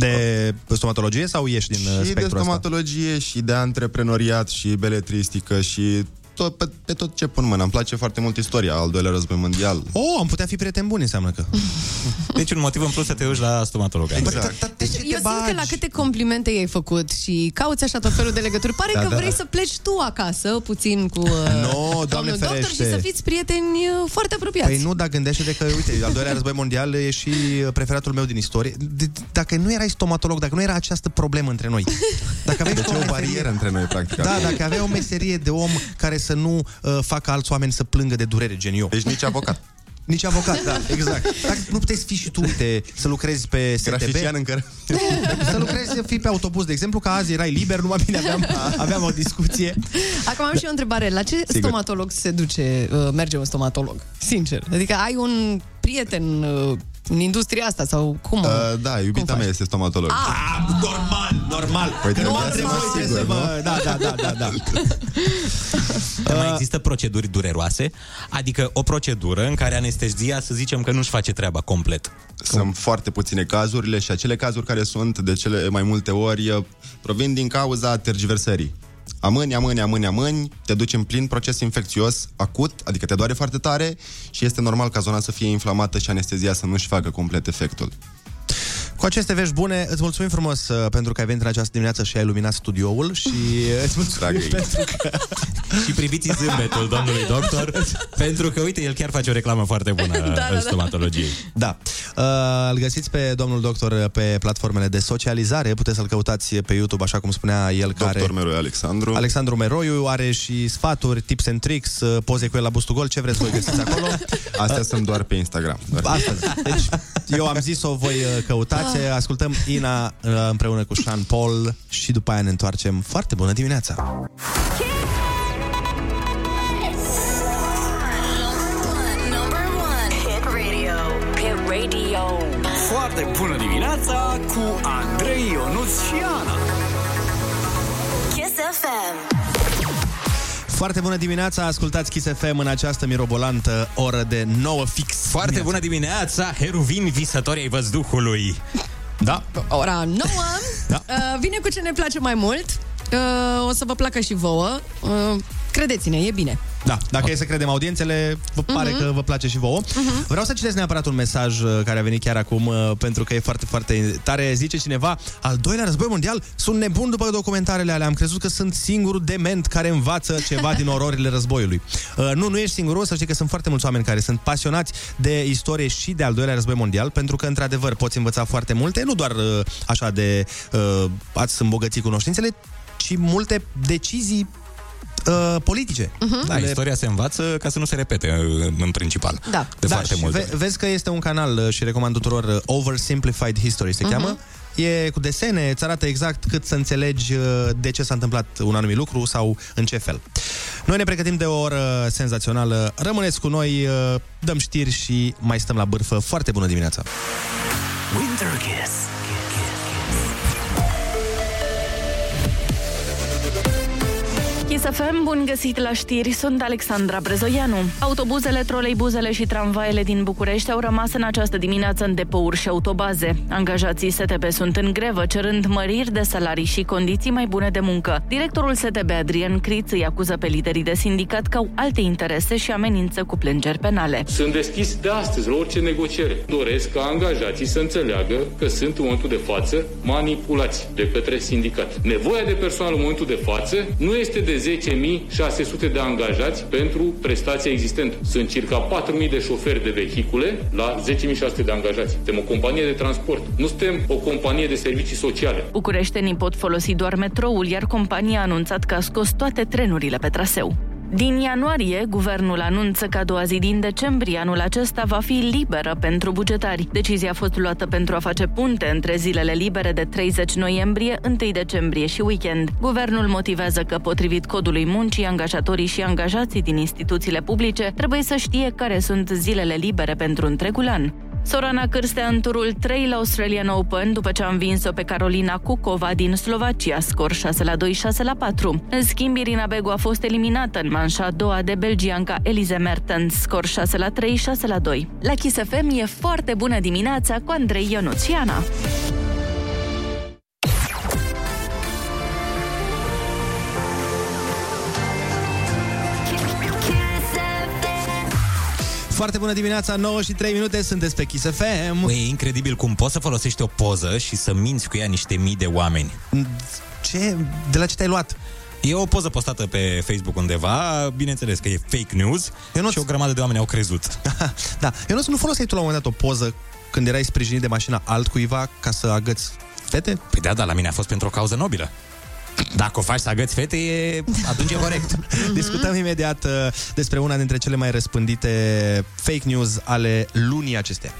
De stomatologie sau ieși din uh, și de spectrul ăsta? stomatologie și de antreprenoriat și beletristică și tot, pe, pe tot ce pun mână. Îmi place foarte mult istoria, al doilea război mondial. Oh, am putea fi prieteni buni, înseamnă că. [laughs] Deci un motiv în plus să te duci la stomatolog. Exact. Deci, eu simt că la câte complimente i-ai făcut și cauți așa tot felul de legături, pare [laughs] Da, că da, vrei da. să pleci tu acasă puțin cu uh, No, Doamne domnul doctor și ferește. să fiți prieteni uh, foarte apropiați. Păi nu, dar gândește-te că, uite, al doilea [laughs] război mondial e și preferatul meu din istorie. D- d- dacă nu erai stomatolog, dacă nu era această problemă între noi, dacă aveai Deci și e o meserie- barieră între noi, practic. Da, acum. dacă aveai o meserie de om care să nu uh, facă alți oameni să plângă de durere, gen eu. Deci nici avocat. [laughs] Nici avocat, da, exact. Dacă nu puteți fi și tu, uite, să lucrezi pe STB. Grafician încă. să lucrezi, să fii pe autobuz, de exemplu, ca azi erai liber, numai bine aveam, aveam o discuție. Acum am și o întrebare. La ce Sigur. stomatolog se duce, uh, merge un stomatolog? Sincer. Adică ai un prieten uh, în industria asta sau cum? Uh, da, iubita mea este stomatolog. Ah, normal, normal. Păi Că trebuie nu să trebuie mă voi asigur, să vă... nu? Da, da, da, da, da. Dar [laughs] mai există proceduri dureroase? Adică o procedură în care anestezia, să zicem că nu-și face treaba complet. Sunt foarte puține cazurile și acele cazuri care sunt de cele mai multe ori uh, provin din cauza tergiversării. Amâni, amâni, amâni, amâni, te duci în plin proces infecțios acut, adică te doare foarte tare și este normal ca zona să fie inflamată și anestezia să nu-și facă complet efectul. Cu aceste vești bune, îți mulțumim frumos uh, pentru că ai venit în această dimineață și ai iluminat studioul și uh, îți mulțumim [laughs] pentru că... Și priviți zâmbetul domnului doctor, pentru că, uite, el chiar face o reclamă foarte bună [laughs] Da, da, în da. stomatologiei. Da. Uh, îl găsiți pe domnul doctor pe platformele de socializare, puteți să-l căutați pe YouTube, așa cum spunea el, care... Doctor Meroi Alexandru. Alexandru Meroiu are și sfaturi, tips and tricks, uh, poze cu el la bustul gol, ce vreți voi găsiți acolo. Astea sunt doar pe Instagram. Doar. Astăzi. Deci, eu am zis-o, voi uh, căutați, ascultăm Ina uh, împreună cu Sean Paul și după aia ne întoarcem. Foarte bună dimineața! Number one. Hit radio. Hit radio. Foarte bună dimineața cu Andrei Ionuț și Ana. Kiss FM. Foarte bună dimineața, ascultați Kiss FM în această mirobolantă oră de 9 fix. Foarte bună dimineața, heruvini visători ai văzduhului. Da. Ora 9 Da. uh, Vine cu ce ne place mai mult uh, O să vă placă și vouă uh, Credeți-ne, e bine Da, dacă e să credem audiențele, vă pare Mhm. că vă place și vouă. Vreau să citesc neapărat un mesaj uh, care a venit chiar acum, uh, pentru că e foarte, foarte tare. Zice cineva, al doilea război mondial, sunt nebun după documentarele alea. Am crezut că sunt singurul dement care învață ceva din [laughs] ororile războiului. Uh, Nu, nu ești singurul, să știi că sunt foarte mulți oameni care sunt pasionați de istorie și de al doilea război mondial, pentru că, într-adevăr, poți învăța foarte multe, nu doar uh, așa de uh, ați îmbogăți cunoștințele, ci multe decizii uh, politice. Da, istoria se învață ca să nu se repete în- în principal. Da. De da, foarte și multe. ve- vezi că este un canal uh, și recomand tuturor uh, Oversimplified History se Mhm. cheamă. E cu desene, îți arată exact cât să înțelegi uh, de ce s-a întâmplat un anumit lucru sau în ce fel. Noi ne pregătim de o oră senzațională. Rămâneți cu noi, uh, dăm știri și mai stăm la bârfă. Foarte bună dimineața! Winter Kiss. Kiss FM, bun găsit la știri, sunt Alexandra Brezoianu. Autobuzele, troleibuzele și tramvaiele din București au rămas în această dimineață în depouri și autobaze. Angajații STB sunt în grevă, cerând măriri de salarii și condiții mai bune de muncă. Directorul STB, Adrian Criț, îi acuză pe liderii de sindicat că au alte interese și amenință cu plângeri penale. Sunt deschis de astăzi la orice negociere. Doresc ca angajații să înțeleagă că sunt în momentul de față manipulați de către sindicat. Nevoia de personal în momentul de față nu este de 10.600 de angajați pentru prestația existentă. Sunt circa 4.000 de șoferi de vehicule la 10.600 de angajați. Suntem o companie de transport. Nu suntem o companie de servicii sociale. Bucureștenii pot folosi doar metroul, iar compania a anunțat că a scos toate trenurile pe traseu. Din ianuarie, guvernul anunță că a doua zi din decembrie anul acesta va fi liberă pentru bugetari. Decizia a fost luată pentru a face punte între zilele libere de 30 noiembrie, 1 decembrie și weekend. Guvernul motivează că, potrivit codului muncii, angajatorii și angajații din instituțiile publice trebuie să știe care sunt zilele libere pentru întregul an. Sorana Cârstea în turul 3 la Australian Open după ce a învins-o pe Carolina Kukova din Slovacia, scor 6 la 2, 6 la 4. În schimb, Irina Begu a fost eliminată în manșa a doua de belgianca Elize Mertens, scor 6 la 3, 6 la 2. La Kiss FM e foarte bună dimineața cu Andrei Ionuțiana. Foarte bună dimineața, 9 și 3 minute, sunteți pe Kiss FM. Băi, e incredibil cum poți să folosești o poză și să minți cu ea niște mii de oameni. Ce? De la ce te-ai luat? E o poză postată pe Facebook undeva, bineînțeles că e fake news și o grămadă de oameni au crezut. [laughs] Da, eu nu, nu foloseai tu la un moment dat o poză când erai sprijinit de mașina altcuiva ca să agăți fete? Păi da, da, la mine a fost pentru o cauză nobilă. Dacă o faci să agăți fete, e... atunci e corect. Discutăm imediat uh, despre una dintre cele mai răspândite fake news ale lunii acestea.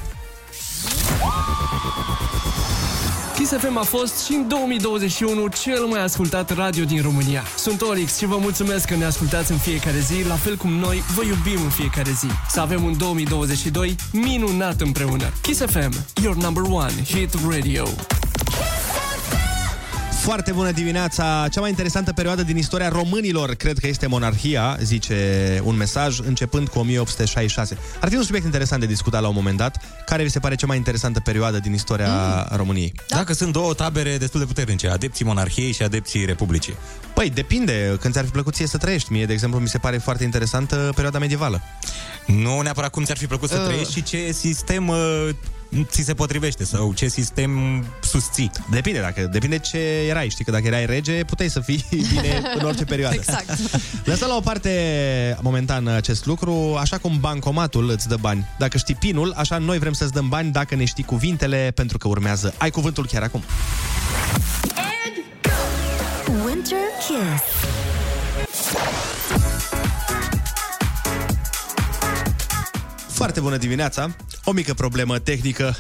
Kiss FM a fost și în 2021 cel mai ascultat radio din România. Sunt Olix și vă mulțumesc că ne ascultați în fiecare zi, la fel cum noi vă iubim în fiecare zi. Să avem un 2022 minunat împreună. Kiss FM, your number one hit radio. Foarte bună dimineața! Cea mai interesantă perioadă din istoria românilor cred că este monarhia, zice un mesaj, începând cu 1866. Ar fi un subiect interesant de discutat la un moment dat. Care vi se pare cea mai interesantă perioadă din istoria mm. României? Da. Dacă sunt două tabere destul de puternice, adepții monarhiei și adepții republicii. Păi, depinde. Când ți-ar fi plăcut ție să trăiești. Mie, de exemplu, mi se pare foarte interesantă perioada medievală. Nu neapărat cum ți-ar fi plăcut să Uh. trăiești și ce sistem uh, ți se potrivește sau ce sistem susții. Depinde, dacă, depinde ce erai. Știi că dacă erai rege, puteai să fii [laughs] bine în orice perioadă. Exact. Lăsăm la o parte momentan acest lucru, așa cum bancomatul îți dă bani. Dacă știi pinul, așa noi vrem să-ți dăm bani dacă ne știi cuvintele, pentru că urmează Ai cuvântul chiar acum. Winter Kiss. Foarte bună dimineața! O mică problemă tehnică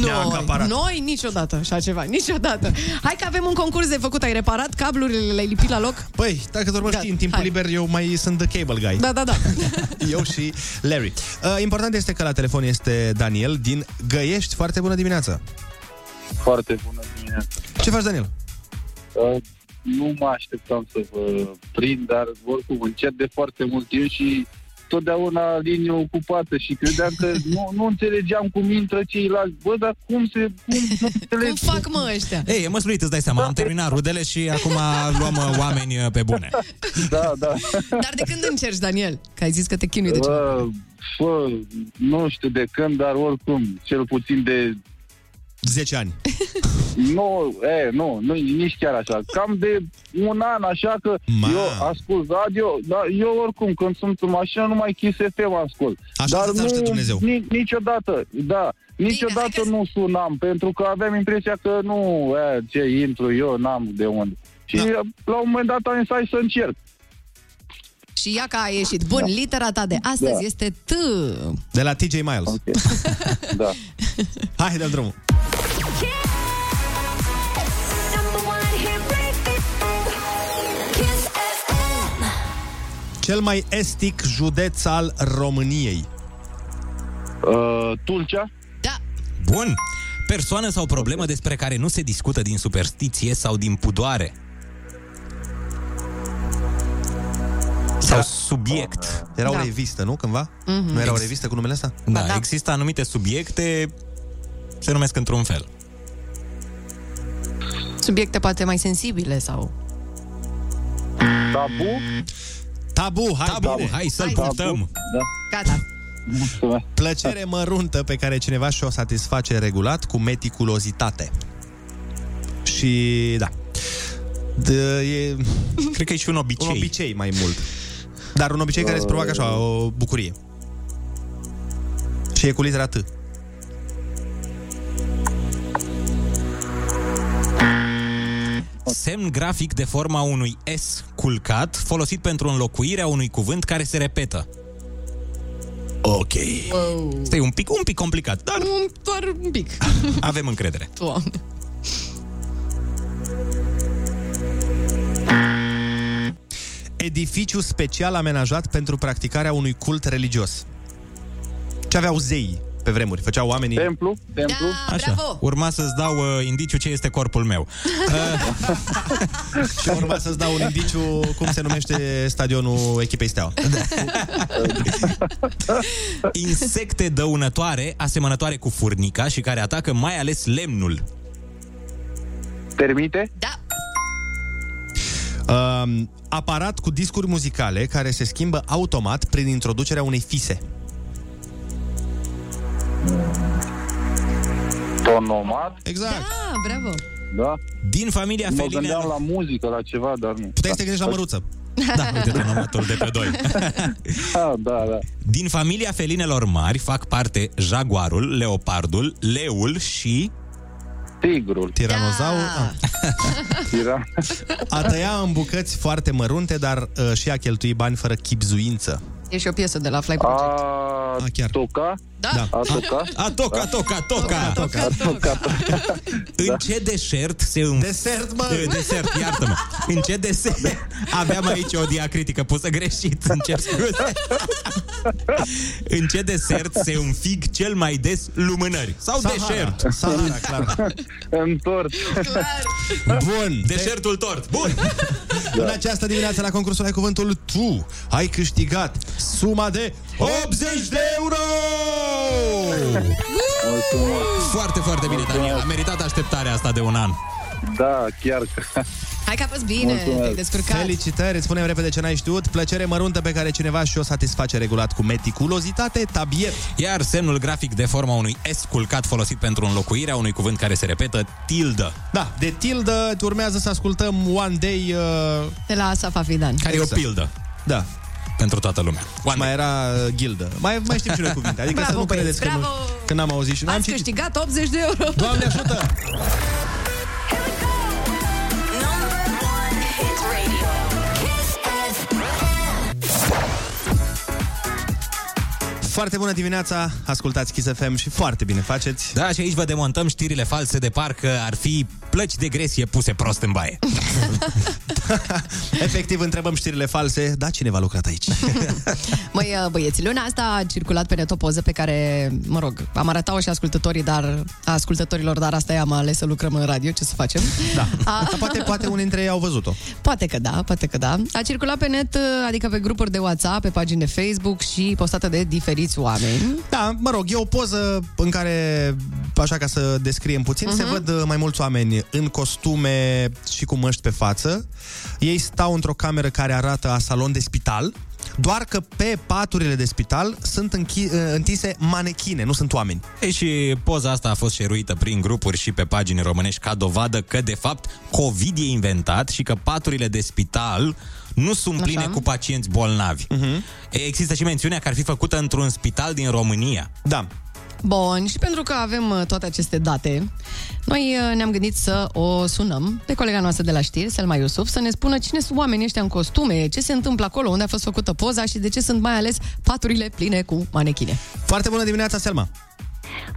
ne-a Noi, acaparat. noi niciodată așa ceva, niciodată. Hai că avem un concurs de făcut, ai reparat cablurile, le-ai lipit la loc? Păi, dacă doar mă știi, în timpul hai. liber eu mai sunt the cable guy. Da, da, da. [laughs] Eu și Larry. Uh, important este că la telefon este Daniel din Găiești. Foarte bună dimineața! Foarte bună dimineața. Ce faci, Daniel? Uh, nu mă așteptam să vă prind, dar oricum încerc de foarte mult timp și totdeauna linie ocupată și credeam că nu, nu înțelegeam cum intră ceilalți. Bă, dar cum se... Cum, nu [laughs] înțeleg. Cum fac mă ăștia? Ei, e măsluit, îți dai seama, am terminat rudele și acum luăm uh, oameni uh, pe bune. Da, da. Dar de când încerci, Daniel? Că ai zis că te chinui de ceva. Bă, bă, nu știu de când, dar oricum, cel puțin de 10 ani. [laughs] Nu, e, nu, nu, nici chiar așa. Cam de un an, așa că Ma. eu ascult radio, dar eu oricum când sunt în mașină numai Kiss FM ascult. Așa dar să-ți nu, ajute Dumnezeu. Ni, niciodată, da, niciodată nu sunam, pentru că aveam impresia că nu, e, ce intru eu, n-am de unde. Și Da. la un moment dat am zis, hai să încerc. Și ia că a ieșit. Bun, litera ta de astăzi Da. este T. De la TJ Miles. Okay. [laughs] da. Hai, dăm drumul. Kiss FM. Cel mai estic județ al României. Uh, Tulcea? Da. Bun. Persoană sau problemă despre care nu se discută din superstiție sau din pudoare. Subiect. Era o Da. revistă, nu? Cândva? Mhm. Nu era o Ex- revistă cu numele ăsta? Da, da, există anumite subiecte, se numesc într-un fel. Subiecte poate mai sensibile sau... Tabu? Tabu, hai Tabu, bine. hai să-l Hai. purtăm. Da. Gata. Plăcere măruntă pe care cineva și-o satisface regulat cu meticulozitate. Și da. De, e... Cred că e și un obicei. Un obicei mai mult. Dar un obicei care îți provoacă așa o bucurie. Și e cu litera T. Semn grafic de forma unui S culcat, folosit pentru înlocuirea unui cuvânt care se repetă. Ok. Wow. Este un pic, un pic complicat, dar Un, doar un pic. avem încredere. Doamne. Edificiu special amenajat pentru practicarea unui cult religios. Ce aveau zeii pe vremuri? Făceau oamenii... Templu? Templu? Da, Așa. bravo. Urma să-ți dau uh, indiciu ce este corpul meu. [laughs] [laughs] Și urma să-ți dau un indiciu cum se numește stadionul echipei Steaua. [laughs] Insecte dăunătoare, asemănătoare cu furnica și care atacă mai ales lemnul. Termite? Da. Um, aparat cu discuri muzicale care se schimbă automat prin introducerea unei fise. Tonomat? Exact. Da, bravo. Da. Din familia Mă feline... gândeam la muzică, la ceva, dar nu. Puteai să te gândești la măruță. Da, uite tonomatul de pe doi. [laughs] Ah, da, da. Din familia felinelor mari fac parte jaguarul, leopardul, leul și... Tigrul. Tiranozaur. Da. Tira. [laughs] A tăia în bucăți foarte mărunte, dar uh, și a cheltui bani fără chipzuință. E și o piesă de la Fly Project. A, A, chiar. toca? Da. A toca? A toca, toca, toca, Toca, toca. În ce deșert se înf... Desert, mă! Uh, Desert, iartă-mă. În ce desert... Aveam aici o diacritică pusă greșit, îmi cer scuze. În ce desert se înfig cel mai des lumânări? Sau Sahara. deșert? Sahara, clar. Întors. Bun. Deșertul tort. Bun. În această dimineață la concursul Ai Cuvântul Tu ai câștigat suma de 80 de euro! Foarte, foarte bine, Daniel. A meritat așteptarea asta de un an. Da, chiar că... Hai că a fost bine, te-ai descurcat. Felicitări, îți spunem repede ce n-ai știut. Plăcere măruntă pe care cineva și o satisface regulat cu meticulozitate, tabiet. Iar semnul grafic de forma unui S culcat folosit pentru înlocuirea unui cuvânt care se repetă, tildă. Da, de tildă urmează să ascultăm One Day... Uh... De la Asaf Afidan. Care e o pildă. Da. Pentru toată lumea. One mai era uh, ghildă. Mai, mai știm și noi cuvinte. Adică Bravo, să nu băieți, credeți că, nu, bravo! că n-am auzit și nu am Ați citit. câștigat 80 de euro. Doamne ajută! Foarte bună dimineața, ascultați Kiss FM și foarte bine faceți. Da, și aici vă demontăm știrile false de parcă ar fi plăci de gresie puse prost în baie. [laughs] Efectiv, întrebăm știrile false, da, cineva a lucrat aici. [laughs] Măi, uh, băieți, luna asta a circulat pe net o poză pe care, mă rog, am arătat-o și ascultătorii, dar ascultătorilor, dar asta e, am ales să lucrăm în radio, ce să facem? Da. [laughs] A, Poate, poate unii dintre ei au văzut-o. Poate că da, poate că da. A circulat pe net, uh, adică pe grupuri de WhatsApp, pe pagini de Facebook și postată de diferiți oameni. Da, mă rog, e o poză în care, așa ca să descriem puțin, uh-huh. se văd uh, mai mulți oameni în costume și cu măști pe față. Ei stau într-o cameră care arată a salon de spital, doar că pe paturile de spital sunt închi- uh, întinse manechine, nu sunt oameni. E și poza asta a fost șeruită prin grupuri și pe pagini românești ca dovadă că, de fapt, COVID e inventat și că paturile de spital nu sunt pline Așa. cu pacienți bolnavi. Uh-huh. Există și mențiunea că ar fi făcută într-un spital din România. Da. Bun, și pentru că avem uh, toate aceste date, noi uh, ne-am gândit să o sunăm pe colega noastră de la știri, Selma Iusuf, să ne spună cine sunt oamenii ăștia în costume, ce se întâmplă acolo, unde a fost făcută poza și de ce sunt mai ales paturile pline cu manechine. Foarte bună dimineața, Selma!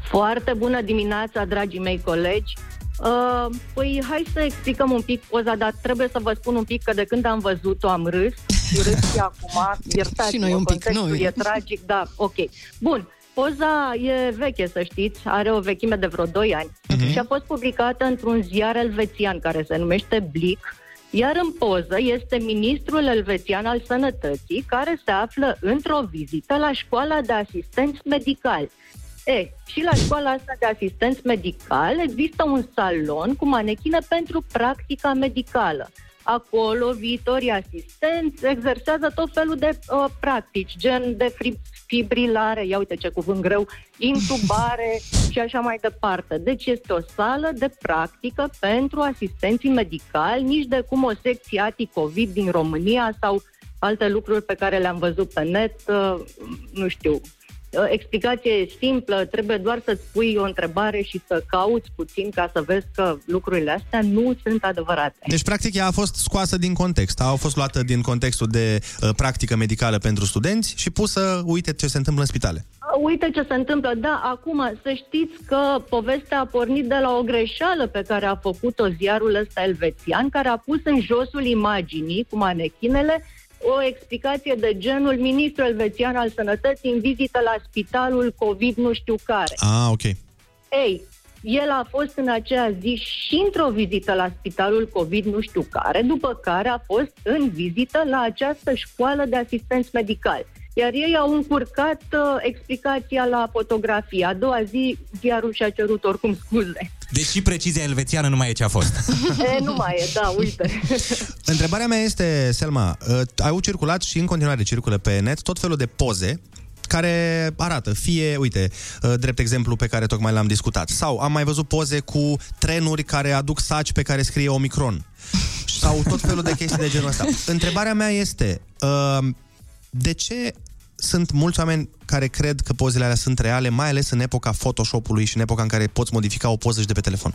Foarte bună dimineața, dragii mei colegi. Uh, păi hai să explicăm un pic poza, dar trebuie să vă spun un pic că de când am văzut-o am râs și râs și acum, [laughs] iertați Și noi un pic, contextul noi. e tragic, da, ok. Bun, poza e veche, să știți, are o vechime de vreo 2 ani Mhm. și a fost publicată într-un ziar elvețian care se numește Blick, iar în poză este ministrul elvețian al sănătății care se află într-o vizită la școala de asistenți medicali. E, și la școala asta de asistenți medicali există un salon cu manechine pentru practica medicală. Acolo viitorii asistenți exersează tot felul de uh, practici, gen de fri- fibrilare, ia uite ce cuvânt greu, intubare [laughs] și așa mai departe. Deci este o sală de practică pentru asistenții medicali, nici de cum o secție anti-COVID din România sau alte lucruri pe care le-am văzut pe net, uh, nu știu, Uh, Explicația e simplă, trebuie doar să-ți pui o întrebare și să cauți puțin ca să vezi că lucrurile astea nu sunt adevărate. Deci, practic, ea a fost scoasă din context. A fost luată din contextul de uh, practică medicală pentru studenți și pusă, uite ce se întâmplă în spitale. Uh, Uite ce se întâmplă. Da, acum să știți că povestea a pornit de la o greșeală pe care a făcut-o ziarul ăsta elvețian, care a pus în josul imaginii cu manechinele o explicație de genul ministrul elvețian al sănătății în vizită la spitalul COVID nu știu care. Ah, ok. Ei, el a fost în aceea zi și într-o vizită la spitalul COVID nu știu care, după care a fost în vizită la această școală de asistenți medicali. Iar ei au încurcat uh, explicația la fotografie. A doua zi, ziarul și-a cerut oricum scuze. Deci și precizia elvețiană nu mai e ce a fost. [laughs] e, nu mai e, da, uite. [laughs] Întrebarea mea este, Selma, uh, au circulat și în continuare circulă pe net tot felul de poze care arată, fie, uite, uh, drept exemplu pe care tocmai l-am discutat, sau am mai văzut poze cu trenuri care aduc saci pe care scrie Omicron, sau tot felul de chestii de genul ăsta. Întrebarea mea este, uh, de ce sunt mulți oameni care cred că pozele alea sunt reale, mai ales în epoca Photoshop-ului și în epoca în care poți modifica o poză și de pe telefon?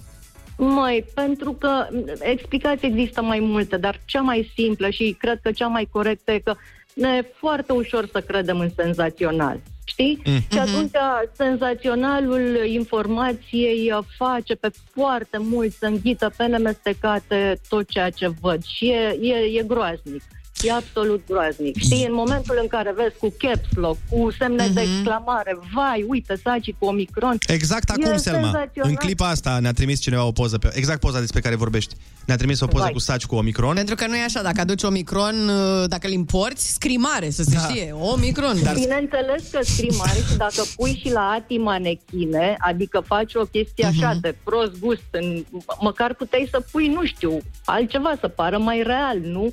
Măi, pentru că m, explicații există mai multe, dar cea mai simplă și cred că cea mai corectă e că ne e foarte ușor să credem în senzațional. Știi? Mm. Și atunci senzaționalul informației uh, face pe foarte mult să înghită pe nemestecate tot ceea ce văd și e, e, e groaznic. E absolut groaznic. Știi, în momentul în care vezi cu caps lock, cu semne de exclamare, vai, uite, saci cu Omicron. Exact acum, e Selma. senzațional. În clipa asta ne-a trimis cineva o poză, pe, exact poza despre care vorbești. Ne-a trimis o poză Vai. cu saci cu Omicron. Pentru că nu e așa, dacă aduci Omicron, uh, dacă îl importi, scrii mare, să se Da. știe. Omicron. Dar... Bineînțeles că scrii mare și dacă pui și la ati manechine, adică faci o chestie așa Mhm. de prost gust, în, măcar puteai să pui, nu știu, altceva, să pară mai real, nu?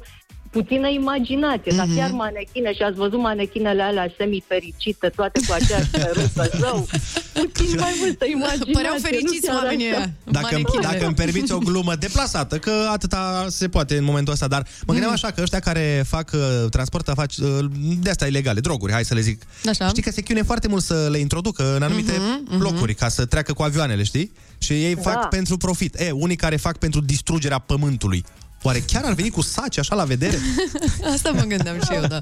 Puțină imaginație, dar Mhm. chiar manechine și ați văzut manechinele alea semifericite, toate cu aceeași perucă, [laughs] zău, puțin mai multă imaginație. Păreau nu fericiți chiar oamenii așa. ăia. Dacă, îmi- dacă îmi permiți o glumă deplasată, că atâta se poate în momentul ăsta, dar mă gândeam așa că ăștia care fac uh, transport fac uh, de asta ilegale, droguri, hai să le zic. Așa. Știi că se chiune foarte mult să le introducă în anumite Mhm, locuri ca să treacă cu avioanele, știi? Și ei Da. fac pentru profit. E, unii care fac pentru distrugerea pământului. Oare chiar ar veni cu saci așa la vedere? [laughs] Asta mă gândeam și eu, da.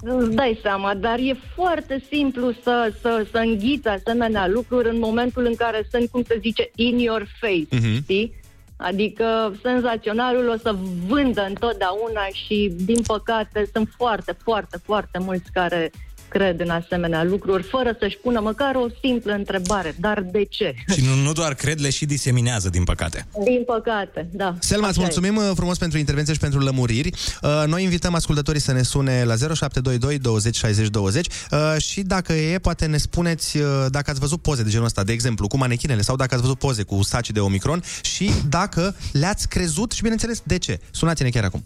Îți dai seama, dar e foarte simplu să, să, să înghiți asemenea lucruri în momentul în care sunt, cum se zice, in your face, Mhm. mm-hmm. știi? Adică senzaționalul o să vândă întotdeauna și, din păcate, sunt foarte, foarte, foarte mulți care cred în asemenea lucruri, fără să-și pună măcar o simplă întrebare. Dar de ce? Și nu, nu doar cred, le și diseminează, din păcate. Din păcate, da. Selma, îți Așa e. mulțumim uh, frumos pentru intervenție și pentru lămuriri. Uh, Noi invităm ascultătorii să ne sune la 0722 20 60 20 uh, și dacă e, poate ne spuneți uh, dacă ați văzut poze de genul ăsta, de exemplu, cu manechinele sau dacă ați văzut poze cu saci de Omicron și dacă le-ați crezut și, bineînțeles, de ce. Sunați-ne chiar acum.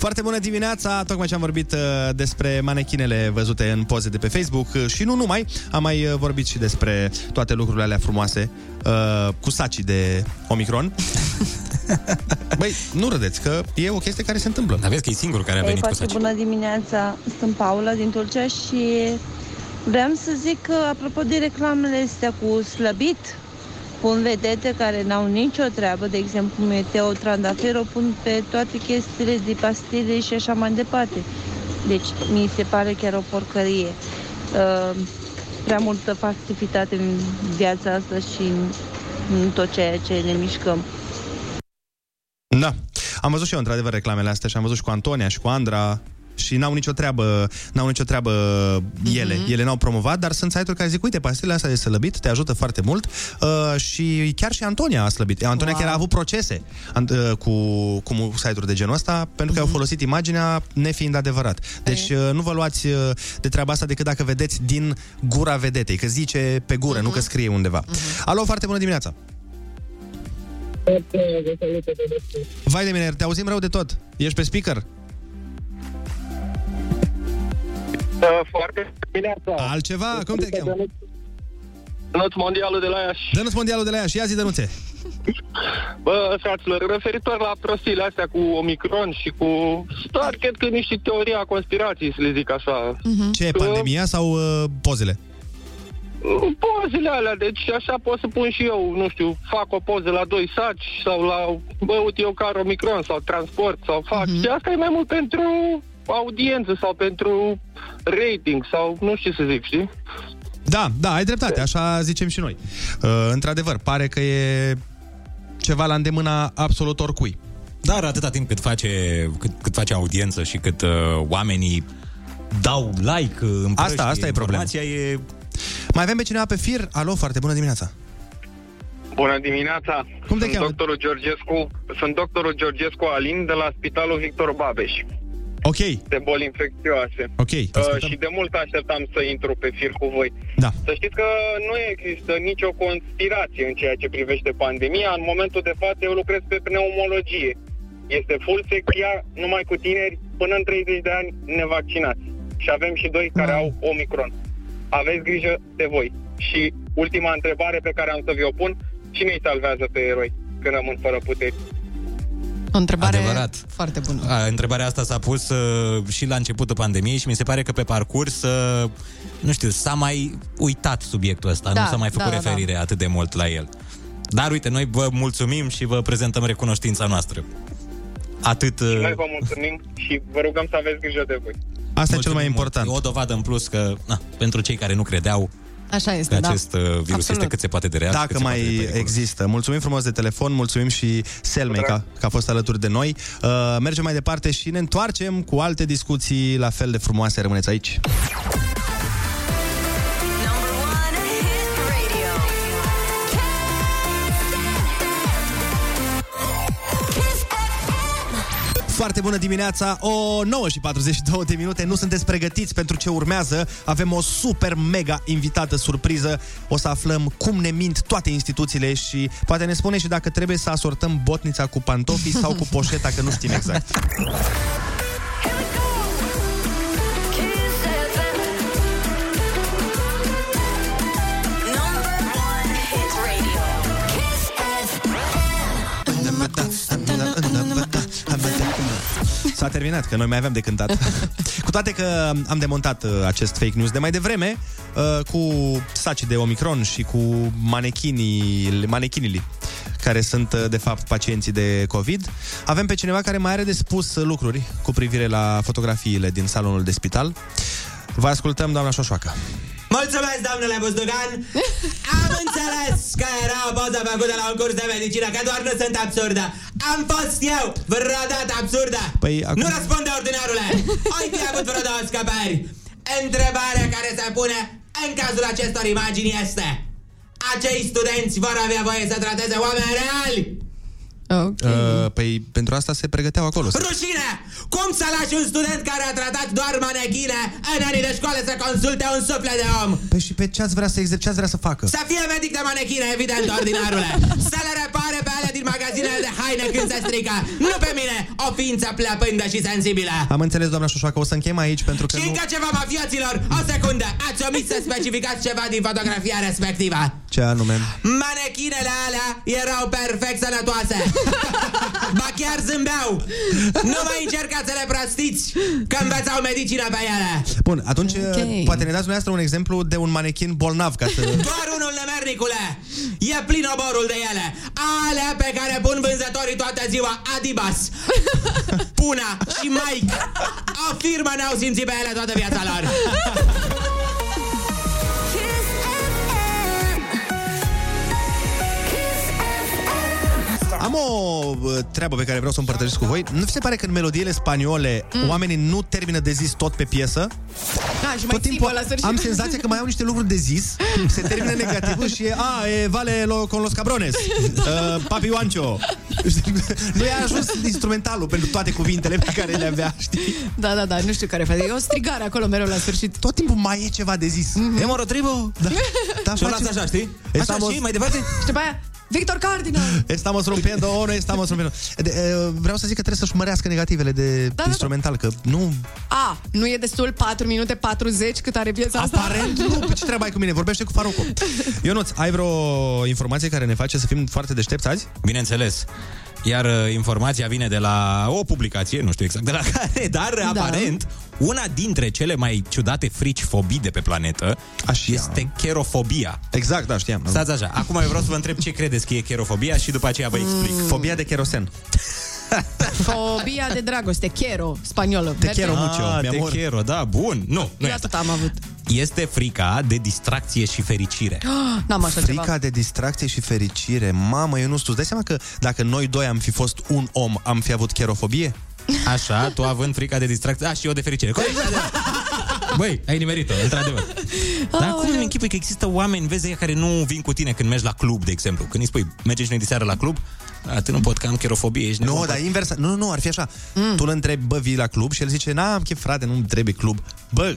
Foarte bună dimineața! Tocmai ce am vorbit uh, despre manechinele văzute în poze de pe Facebook uh, și nu numai, am mai uh, vorbit și despre toate lucrurile alea frumoase uh, cu sacii de Omicron. [laughs] Băi, nu râdeți, că e o chestie care se întâmplă. Aveți că e singurul care a Ei, venit cu foarte saci. bună dimineața, sunt Paula din Tulcea și vreau să zic că apropo de reclamele astea cu slăbit, pun vedete care n-au nicio treabă, de exemplu Meteo Trandafir o pun pe toate chestiile de pastile și așa mai departe. Deci mi se pare chiar o porcărie. Uh, prea multă factivitate în viața asta și în, în tot ceea ce ne mișcăm. Da. Am văzut și eu, într-adevăr, reclamele astea și am văzut și cu Antonia și cu Andra și n-au nicio treabă, n-au nicio treabă ele. Mhm. Ele n-au promovat, dar sunt site-uri care zic, uite, pastilele astea de slăbit te ajută foarte mult uh, și chiar și Antonia a slăbit. Antonia Wow. chiar a avut procese an- uh, cu, cu site-uri de genul ăsta pentru că Mhm. au folosit imaginea nefiind adevărat. Deci uh, nu vă luați uh, de treaba asta decât dacă vedeți din gura vedetei, că zice pe gură, Mhm. nu că scrie undeva. Alo, foarte bună dimineața! Vai de mine, te auzim rău de tot. Ești pe speaker? Foarte dimineața. Altceva? Cum te cheamă? Dănuț mondialul de la Iași. Dă-nu mondialul de la Iași, ia zi, Dănuțe. [laughs] Bă, fraților, referitor la prostiile astea cu Omicron și cu... Doar cred că niște teoria a conspirației, să le zic așa. Ce, Că- pandemia sau uh, pozele? Pozele alea, deci așa pot să pun și eu, nu știu, fac o poză la doi saci sau la, bă, uite eu care Omicron sau transport sau fac. Și asta e mai mult pentru audiență sau pentru rating sau nu știu ce să zic, știi? Da, da, ai dreptate, așa zicem și noi. Uh, într-adevăr, pare că e ceva la îndemâna absolut oricui. Dar atâta timp cât face, cât, cât face audiență și cât uh, oamenii dau like, uh, împrăștie Asta, asta e problema. informația, e... Mai avem pe cineva pe fir? Alo, foarte bună dimineața. Bună dimineața! Cum te sunt cheamă? doctorul Georgescu, sunt doctorul Georgescu Alin de la Spitalul Victor Babeș, Ok, de boli infecțioase. ok. te Uh, ascultăm. și de mult așteptam să intru pe fir cu voi. Da. Să știți că nu există nicio conspirație în ceea ce privește pandemia. În momentul de față eu lucrez pe pneumologie. Este full secția numai cu tineri până în 30 de ani nevaccinați. Și avem și doi care au Omicron. Aveți grijă de voi. Și ultima întrebare pe care am să vi-o pun, cine îi salvează pe eroi când rămân fără puteri? O întrebare Adevărat. foarte bună. A, întrebarea asta s-a pus uh, și la începutul pandemiei și mi se pare că pe parcurs, uh, nu știu, s-a mai uitat subiectul ăsta, Da, nu s-a mai făcut da, da, referire atât de mult la el. Dar uite, noi vă mulțumim și vă prezentăm recunoștința noastră. Atât... uh, Noi vă mulțumim și vă rugăm să aveți grijă de voi. Asta e cel mai important. E o dovadă în plus că, na, pentru cei care nu credeau, Așa este, că da. acest uh, virus Absolut. este cât se poate de real. și cât Dacă se mai poate de periculos. există. Mulțumim frumos de telefon, mulțumim și Selmei că, că a fost alături de noi. Uh, mergem mai departe și ne întoarcem cu alte discuții la fel de frumoase. Rămâneți aici. Foarte bună dimineața, o 9 și 42 de minute. Nu sunteți pregătiți pentru ce urmează. Avem o super mega invitată surpriză. O să aflăm cum ne mint toate instituțiile și poate ne spune și dacă trebuie să asortăm botnița cu pantofii sau cu poșeta, că nu știm exact. [laughs] S-a terminat, că noi mai avem de cântat. [laughs] cu toate că am demontat uh, acest fake news de mai devreme, uh, cu saci de Omicron și cu manechinii, manechinii care sunt, uh, de fapt, pacienții de COVID. Avem pe cineva care mai are de spus uh, lucruri cu privire la fotografiile din salonul de spital. Vă ascultăm, doamna Șoșoacă. Mulțumesc, domnule Buzdugan! Am înțeles că era o poză făcută la un curs de medicină, că doar nu sunt absurdă. Am fost eu vreodată absurdă. Păi, acum... Nu răspunde, ordinarule! Ai fi avut vreo două scăpări. Întrebarea care se pune în cazul acestor imagini este Acei studenți vor avea voie să trateze oameni reali? Okay. Uh, păi pentru asta se pregăteau acolo. Rușine! Cum să lași un student care a tratat doar manechine în anii de școală să consulte un suflet de om? Păi și pe ce ați vrea să exerce, ce ați vrea să facă? Să fie medic de manechine, evident, ordinarule Să le repare pe alea din magazinele de haine când se strică Nu pe mine, o ființă plăpândă și sensibilă Am înțeles, doamna Șoșoacă, o să încheiem aici pentru că Și nu... încă ceva, mafioților, o secundă Ați omis să specificați ceva din fotografia respectivă Ce anume? Manechinele alea erau perfect sănătoase Ba chiar zâmbeau Nu mai încercați să le prostiți Că învățau medicină pe ele Bun, atunci Ok. okay. poate ne dați dumneavoastră un exemplu de un manechin bolnav ca să... [laughs] Doar unul, nemernicule! E plin oborul de ele! Alea pe care pun vânzătorii toată ziua Adibas, [laughs] Puna și Mike Afirmă n-au simțit pe ele toată viața lor! [laughs] Am o uh, treabă pe care vreau să o împărtășesc cu voi. Nu vi se pare că în melodiile spaniole mm. oamenii nu termină de zis tot pe piesă? Da, și mai Tot timpul la sfârșit. am senzația că mai au niște lucruri de zis, se termină negativ și e, a, e vale lo, con los cabrones, [laughs] uh, papi Juancho. nu i-a ajuns instrumentalul pentru toate cuvintele pe care le avea, știi? Da, da, da, nu știu care face. E o strigare acolo mereu la sfârșit. Tot timpul mai e ceva de zis. Mm-hmm. E morotribo? Da. [laughs] da Și o lasă așa, știi? Așa Estamos- și mai departe? Și după aia, Victor Cardinal! Estamos rompiendo, o, no estamos rompiendo. De, uh, vreau să zic că trebuie să-și mărească negativele de da. instrumental, că nu... A, nu e destul 4 minute 40 cât are piesa asta? Aparent nu, pe ce treabă ai cu mine? Vorbește cu Faruco. Ionuț, ai vreo informație care ne face să fim foarte deștepți azi? Bineînțeles. Iar uh, informația vine de la o publicație, nu știu exact de la [laughs] care, dar da. aparent una dintre cele mai ciudate frici fobii de pe planetă Așa. este cherofobia. Exact, da, știam. Stați așa, acum eu vreau să vă întreb ce credeți că e cherofobia și după aceea vă explic. Mm. Fobia de kerosen. Fobia de dragoste, chero, spaniolă. Te Merge? quiero mucho, Ah, mi te amor. quiero, da, bun. Nu, nu e Eu asta. atât am avut. Este frica de distracție și fericire. Ah, [gasps] N-am așa Frica ceva. de distracție și fericire. Mamă, eu nu știu, îți dai seama că dacă noi doi am fi fost un om, am fi avut cherofobie? Așa, tu având frica de distracție, a, și eu de fericire. Corect, [laughs] Băi, ai nimerit-o, într-adevăr. [laughs] Dar cum îmi închipui că există oameni, vezi, ăia care nu vin cu tine când mergi la club, de exemplu. Când îi spui, mergem și noi de seară la club, a, tu nu pot că am cherofobie, ești Nu, nebun. dar invers. Nu, nu, nu, ar fi așa. Mm. Tu îl întrebi, bă, vii la club? Și el zice, n-am chef, frate, nu trebuie club. Bă,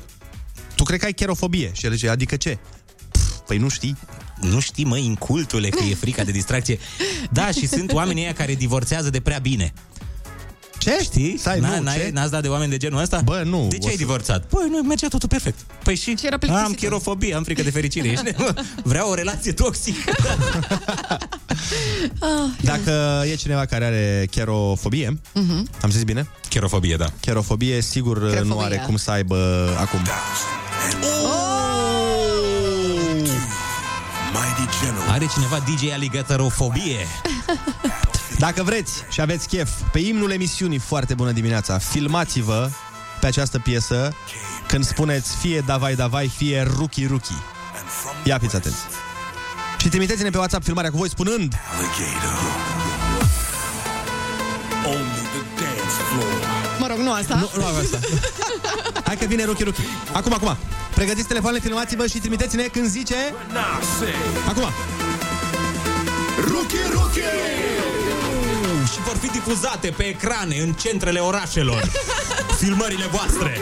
tu cred că ai cherofobie? Și el zice, adică ce? Pff, Păi nu știi. Nu știi, măi, incultule, că e frica de distracție. Da, și sunt oamenii ăia care divorțează de prea bine. Ce? Știi? Stai, N- nu, n-ai, ce? N-ați dat de oameni de genul ăsta? Bă, nu. De ce o ai să- divorțat? Păi, nu, mergea totul perfect. Păi și? Și era plictisitor. am cherofobie, am frică de fericire. Ești nebun? Vreau o relație toxică. [laughs] Ah, Dacă e cineva care are cherofobie, mhm. am zis bine? Cherofobie, da. Cherofobie, sigur nu Cherofobia. are cum să aibă acum. Are cineva DJ aligătorofobie? [laughs] Dacă vreți și aveți chef, pe imnul emisiunii Foarte bună dimineața, filmați-vă pe această piesă când spuneți fie davai davai, fie ruki ruki. Ia fiți atenți. Și trimiteți-ne pe WhatsApp filmarea cu voi spunând Mă rog, nu asta. Nu, nu asta. Hai că vine Ruki Ruki. Acum, acum. Pregătiți telefoanele, filmați-vă și trimiteți-ne când zice... Acum. Ruki, Ruki! Și vor fi difuzate pe ecrane în centrele orașelor. [laughs] Filmările voastre.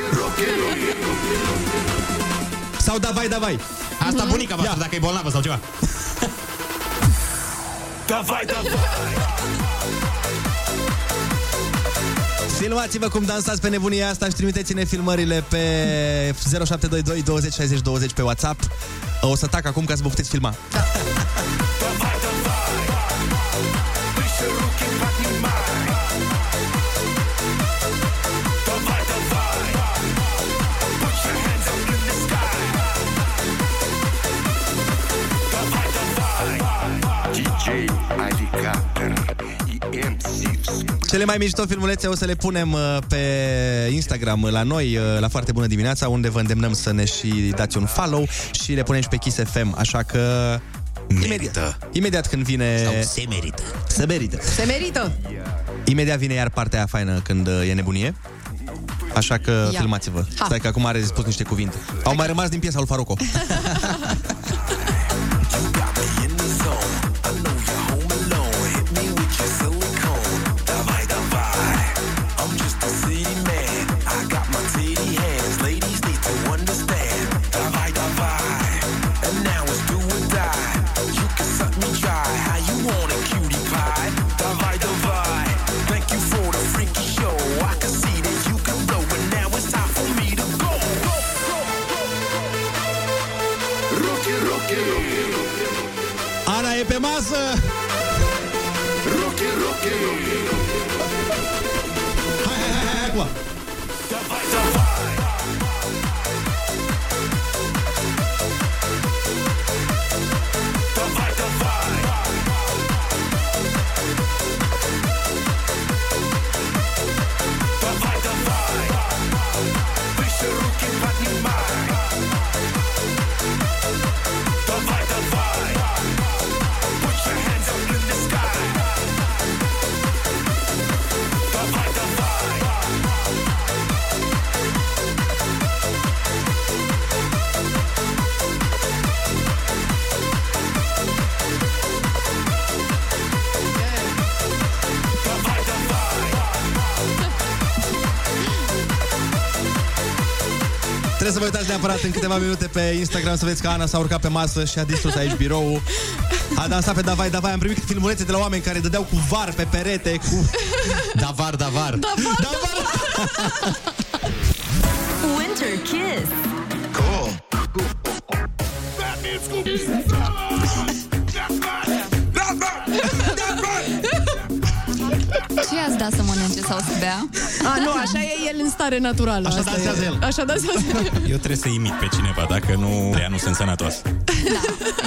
Sau davai, davai. Asta bunica voastră, dacă e bolnavă sau ceva. Davai, davai! Filmați-vă cum dansați pe nebunia asta și trimiteți-ne filmările pe 0722 20 60 20 pe WhatsApp. O să tac acum ca să vă puteți filma. DJ [laughs] Cele mai mișto filmulețe o să le punem uh, pe Instagram la noi, uh, la Foarte Bună Dimineața, unde vă îndemnăm să ne și dați un follow și le punem și pe Kiss FM, așa că... Imediat, imediat când vine... Sau se merită. Se merită. Se merită. Imediat vine iar partea aia faină când uh, e nebunie. Așa că Ia. filmați-vă. Ha. Stai că acum are de spus niște cuvinte. Au mai rămas din piesa lui Faroco. [laughs] Trebuie să vă uitați neapărat în câteva minute pe Instagram să vedeți că Ana s-a urcat pe masă și a distrus aici biroul. A dansat pe Davai Davai. Am primit filmulețe de la oameni care dădeau cu var pe perete, cu... Davar, davar. Winter Kiss. Ce i-ați dat să mănânce sau să bea? A, nu, așa e el în stare naturală. Așa Asta dansează e. el. Așa dansează el. Eu trebuie să imit pe cineva, dacă nu, ea nu sunt sănătos.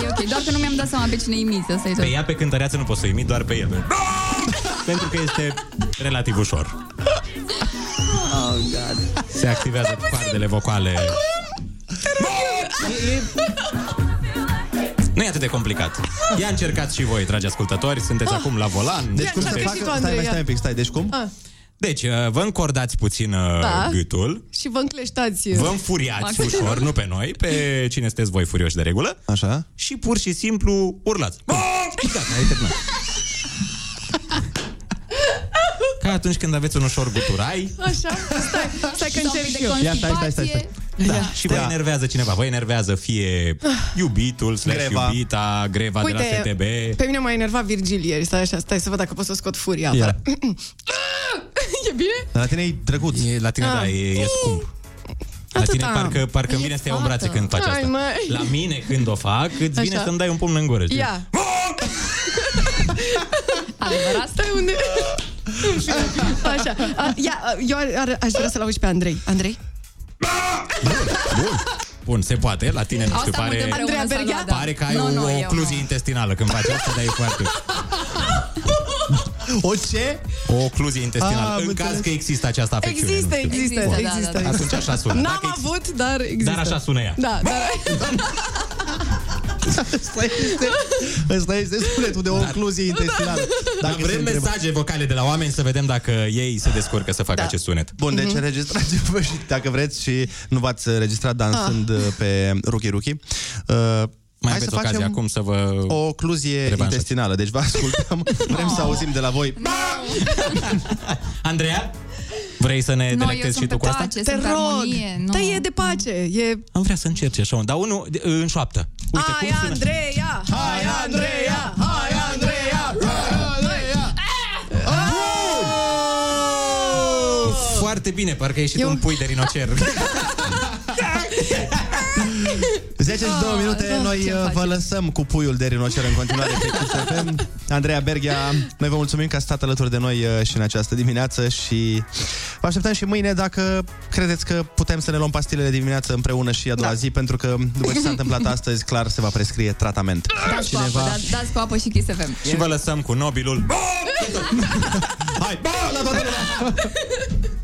E ok, doar că nu mi-am dat seama pe cine imiți, asta e tot. Pe ea, pe cântăreață, nu pot să imit, doar pe el. Pentru că este relativ ușor. Oh, God. Se activează coardele vocale. Nu e atât de complicat. Ia încercați și voi, dragi ascultători, sunteți acum la volan. Deci cum să încearcă fac? și tu, Stai, Andrei, mai ia. stai un pic, stai. Deci cum? Ah, Deci, uh, vă încordați puțin uh, Da. gâtul, și vă încleștați. vă înfuriați Maxim. ușor, nu pe noi, pe cine sunteți voi furioși de regulă, Așa. și pur și simplu urlați. Gata, ai terminat. Ca atunci când aveți un ușor guturai Așa, stai, stai că Sau încerc de și eu. Ia, stai, stai, stai, stai. Da. Și vă Da. enervează cineva. Vă enervează fie iubitul, slash Greva. iubita, greva de la STB. pe mine m-a enervat Virgil ieri. Stai așa, stai să văd dacă pot să scot furia. Ia. afară. [coughs] e bine? Dar la tine e drăguț. E, la tine, Ah. da, e, e scump. La Atâta. tine parcă, parcă îmi vine să te iau în brațe când faci Hai, asta. măi. La mine când o fac, îți vine Așa. să-mi dai un pumn în gură. știi? Ia. Adevărat? Stai unde... [laughs] [laughs] Așa. A, ia, a, eu ar, ar, aș vrea să-l auzi pe Andrei. Andrei? Bun. Bun, se poate. La tine, nu știu, Asta pare, mâncăm Andreea împreună Berghea? salada. pare că ai Nu, o, nu, o eu ocluzie nu. intestinală când faci asta, dar e foarte... O ce? O ocluzie intestinală. Ah, am în caz înțeles. că există această afecțiune. Există, nu știu. există, Există, da, există. da, da. Atunci așa sună. N-am Dacă există- avut, dar există. Dar așa sună ea. Da, dar... [laughs] [laughs] Asta este, asta este sunetul de ocluzie intestinală. Dar vrem mesaje vocale de la oameni să vedem dacă ei se descurcă să facă Da. acest sunet. Bun, deci Mhm. înregistrați-vă și dacă vreți și nu v-ați registrat dansând Ah. pe Ruki Ruki. Uh, Mai hai aveți să facem ocazia acum să vă... o ocluzie revanșați. intestinală. Deci vă ascultăm, [laughs] vrem să auzim de la voi. [laughs] Andreea? Vrei să ne Nu, eu delectezi sunt și tu pe cu asta? pace, Te sunt rog, armonie. Nu. Dă e de pace. E... Am vrea să încerci așa, dar unul de- în șoaptă. Uite, Hai, cum sună? Andreea! Hai, Andreea! Hai, Andreea! E Foarte bine, parcă a ieșit Eu- un pui de rinocer. [laughs] 10 și 2 Ah, minute, da, noi ce uh, faci? vă lăsăm cu puiul de rinocer în continuare pe Kiss FM. Andreea Berghia, noi vă mulțumim că ați stat alături de noi uh, și în această dimineață și vă așteptăm și mâine dacă credeți că putem să ne luăm pastilele de dimineață împreună și a doua Da. zi, pentru că după ce s-a [laughs] întâmplat astăzi, clar se va prescrie tratament. Dați cu apă, dați, dați cu apă și Kiss FM. și vă lăsăm cu nobilul. [laughs] Hai, bă, la toată lumea! [laughs]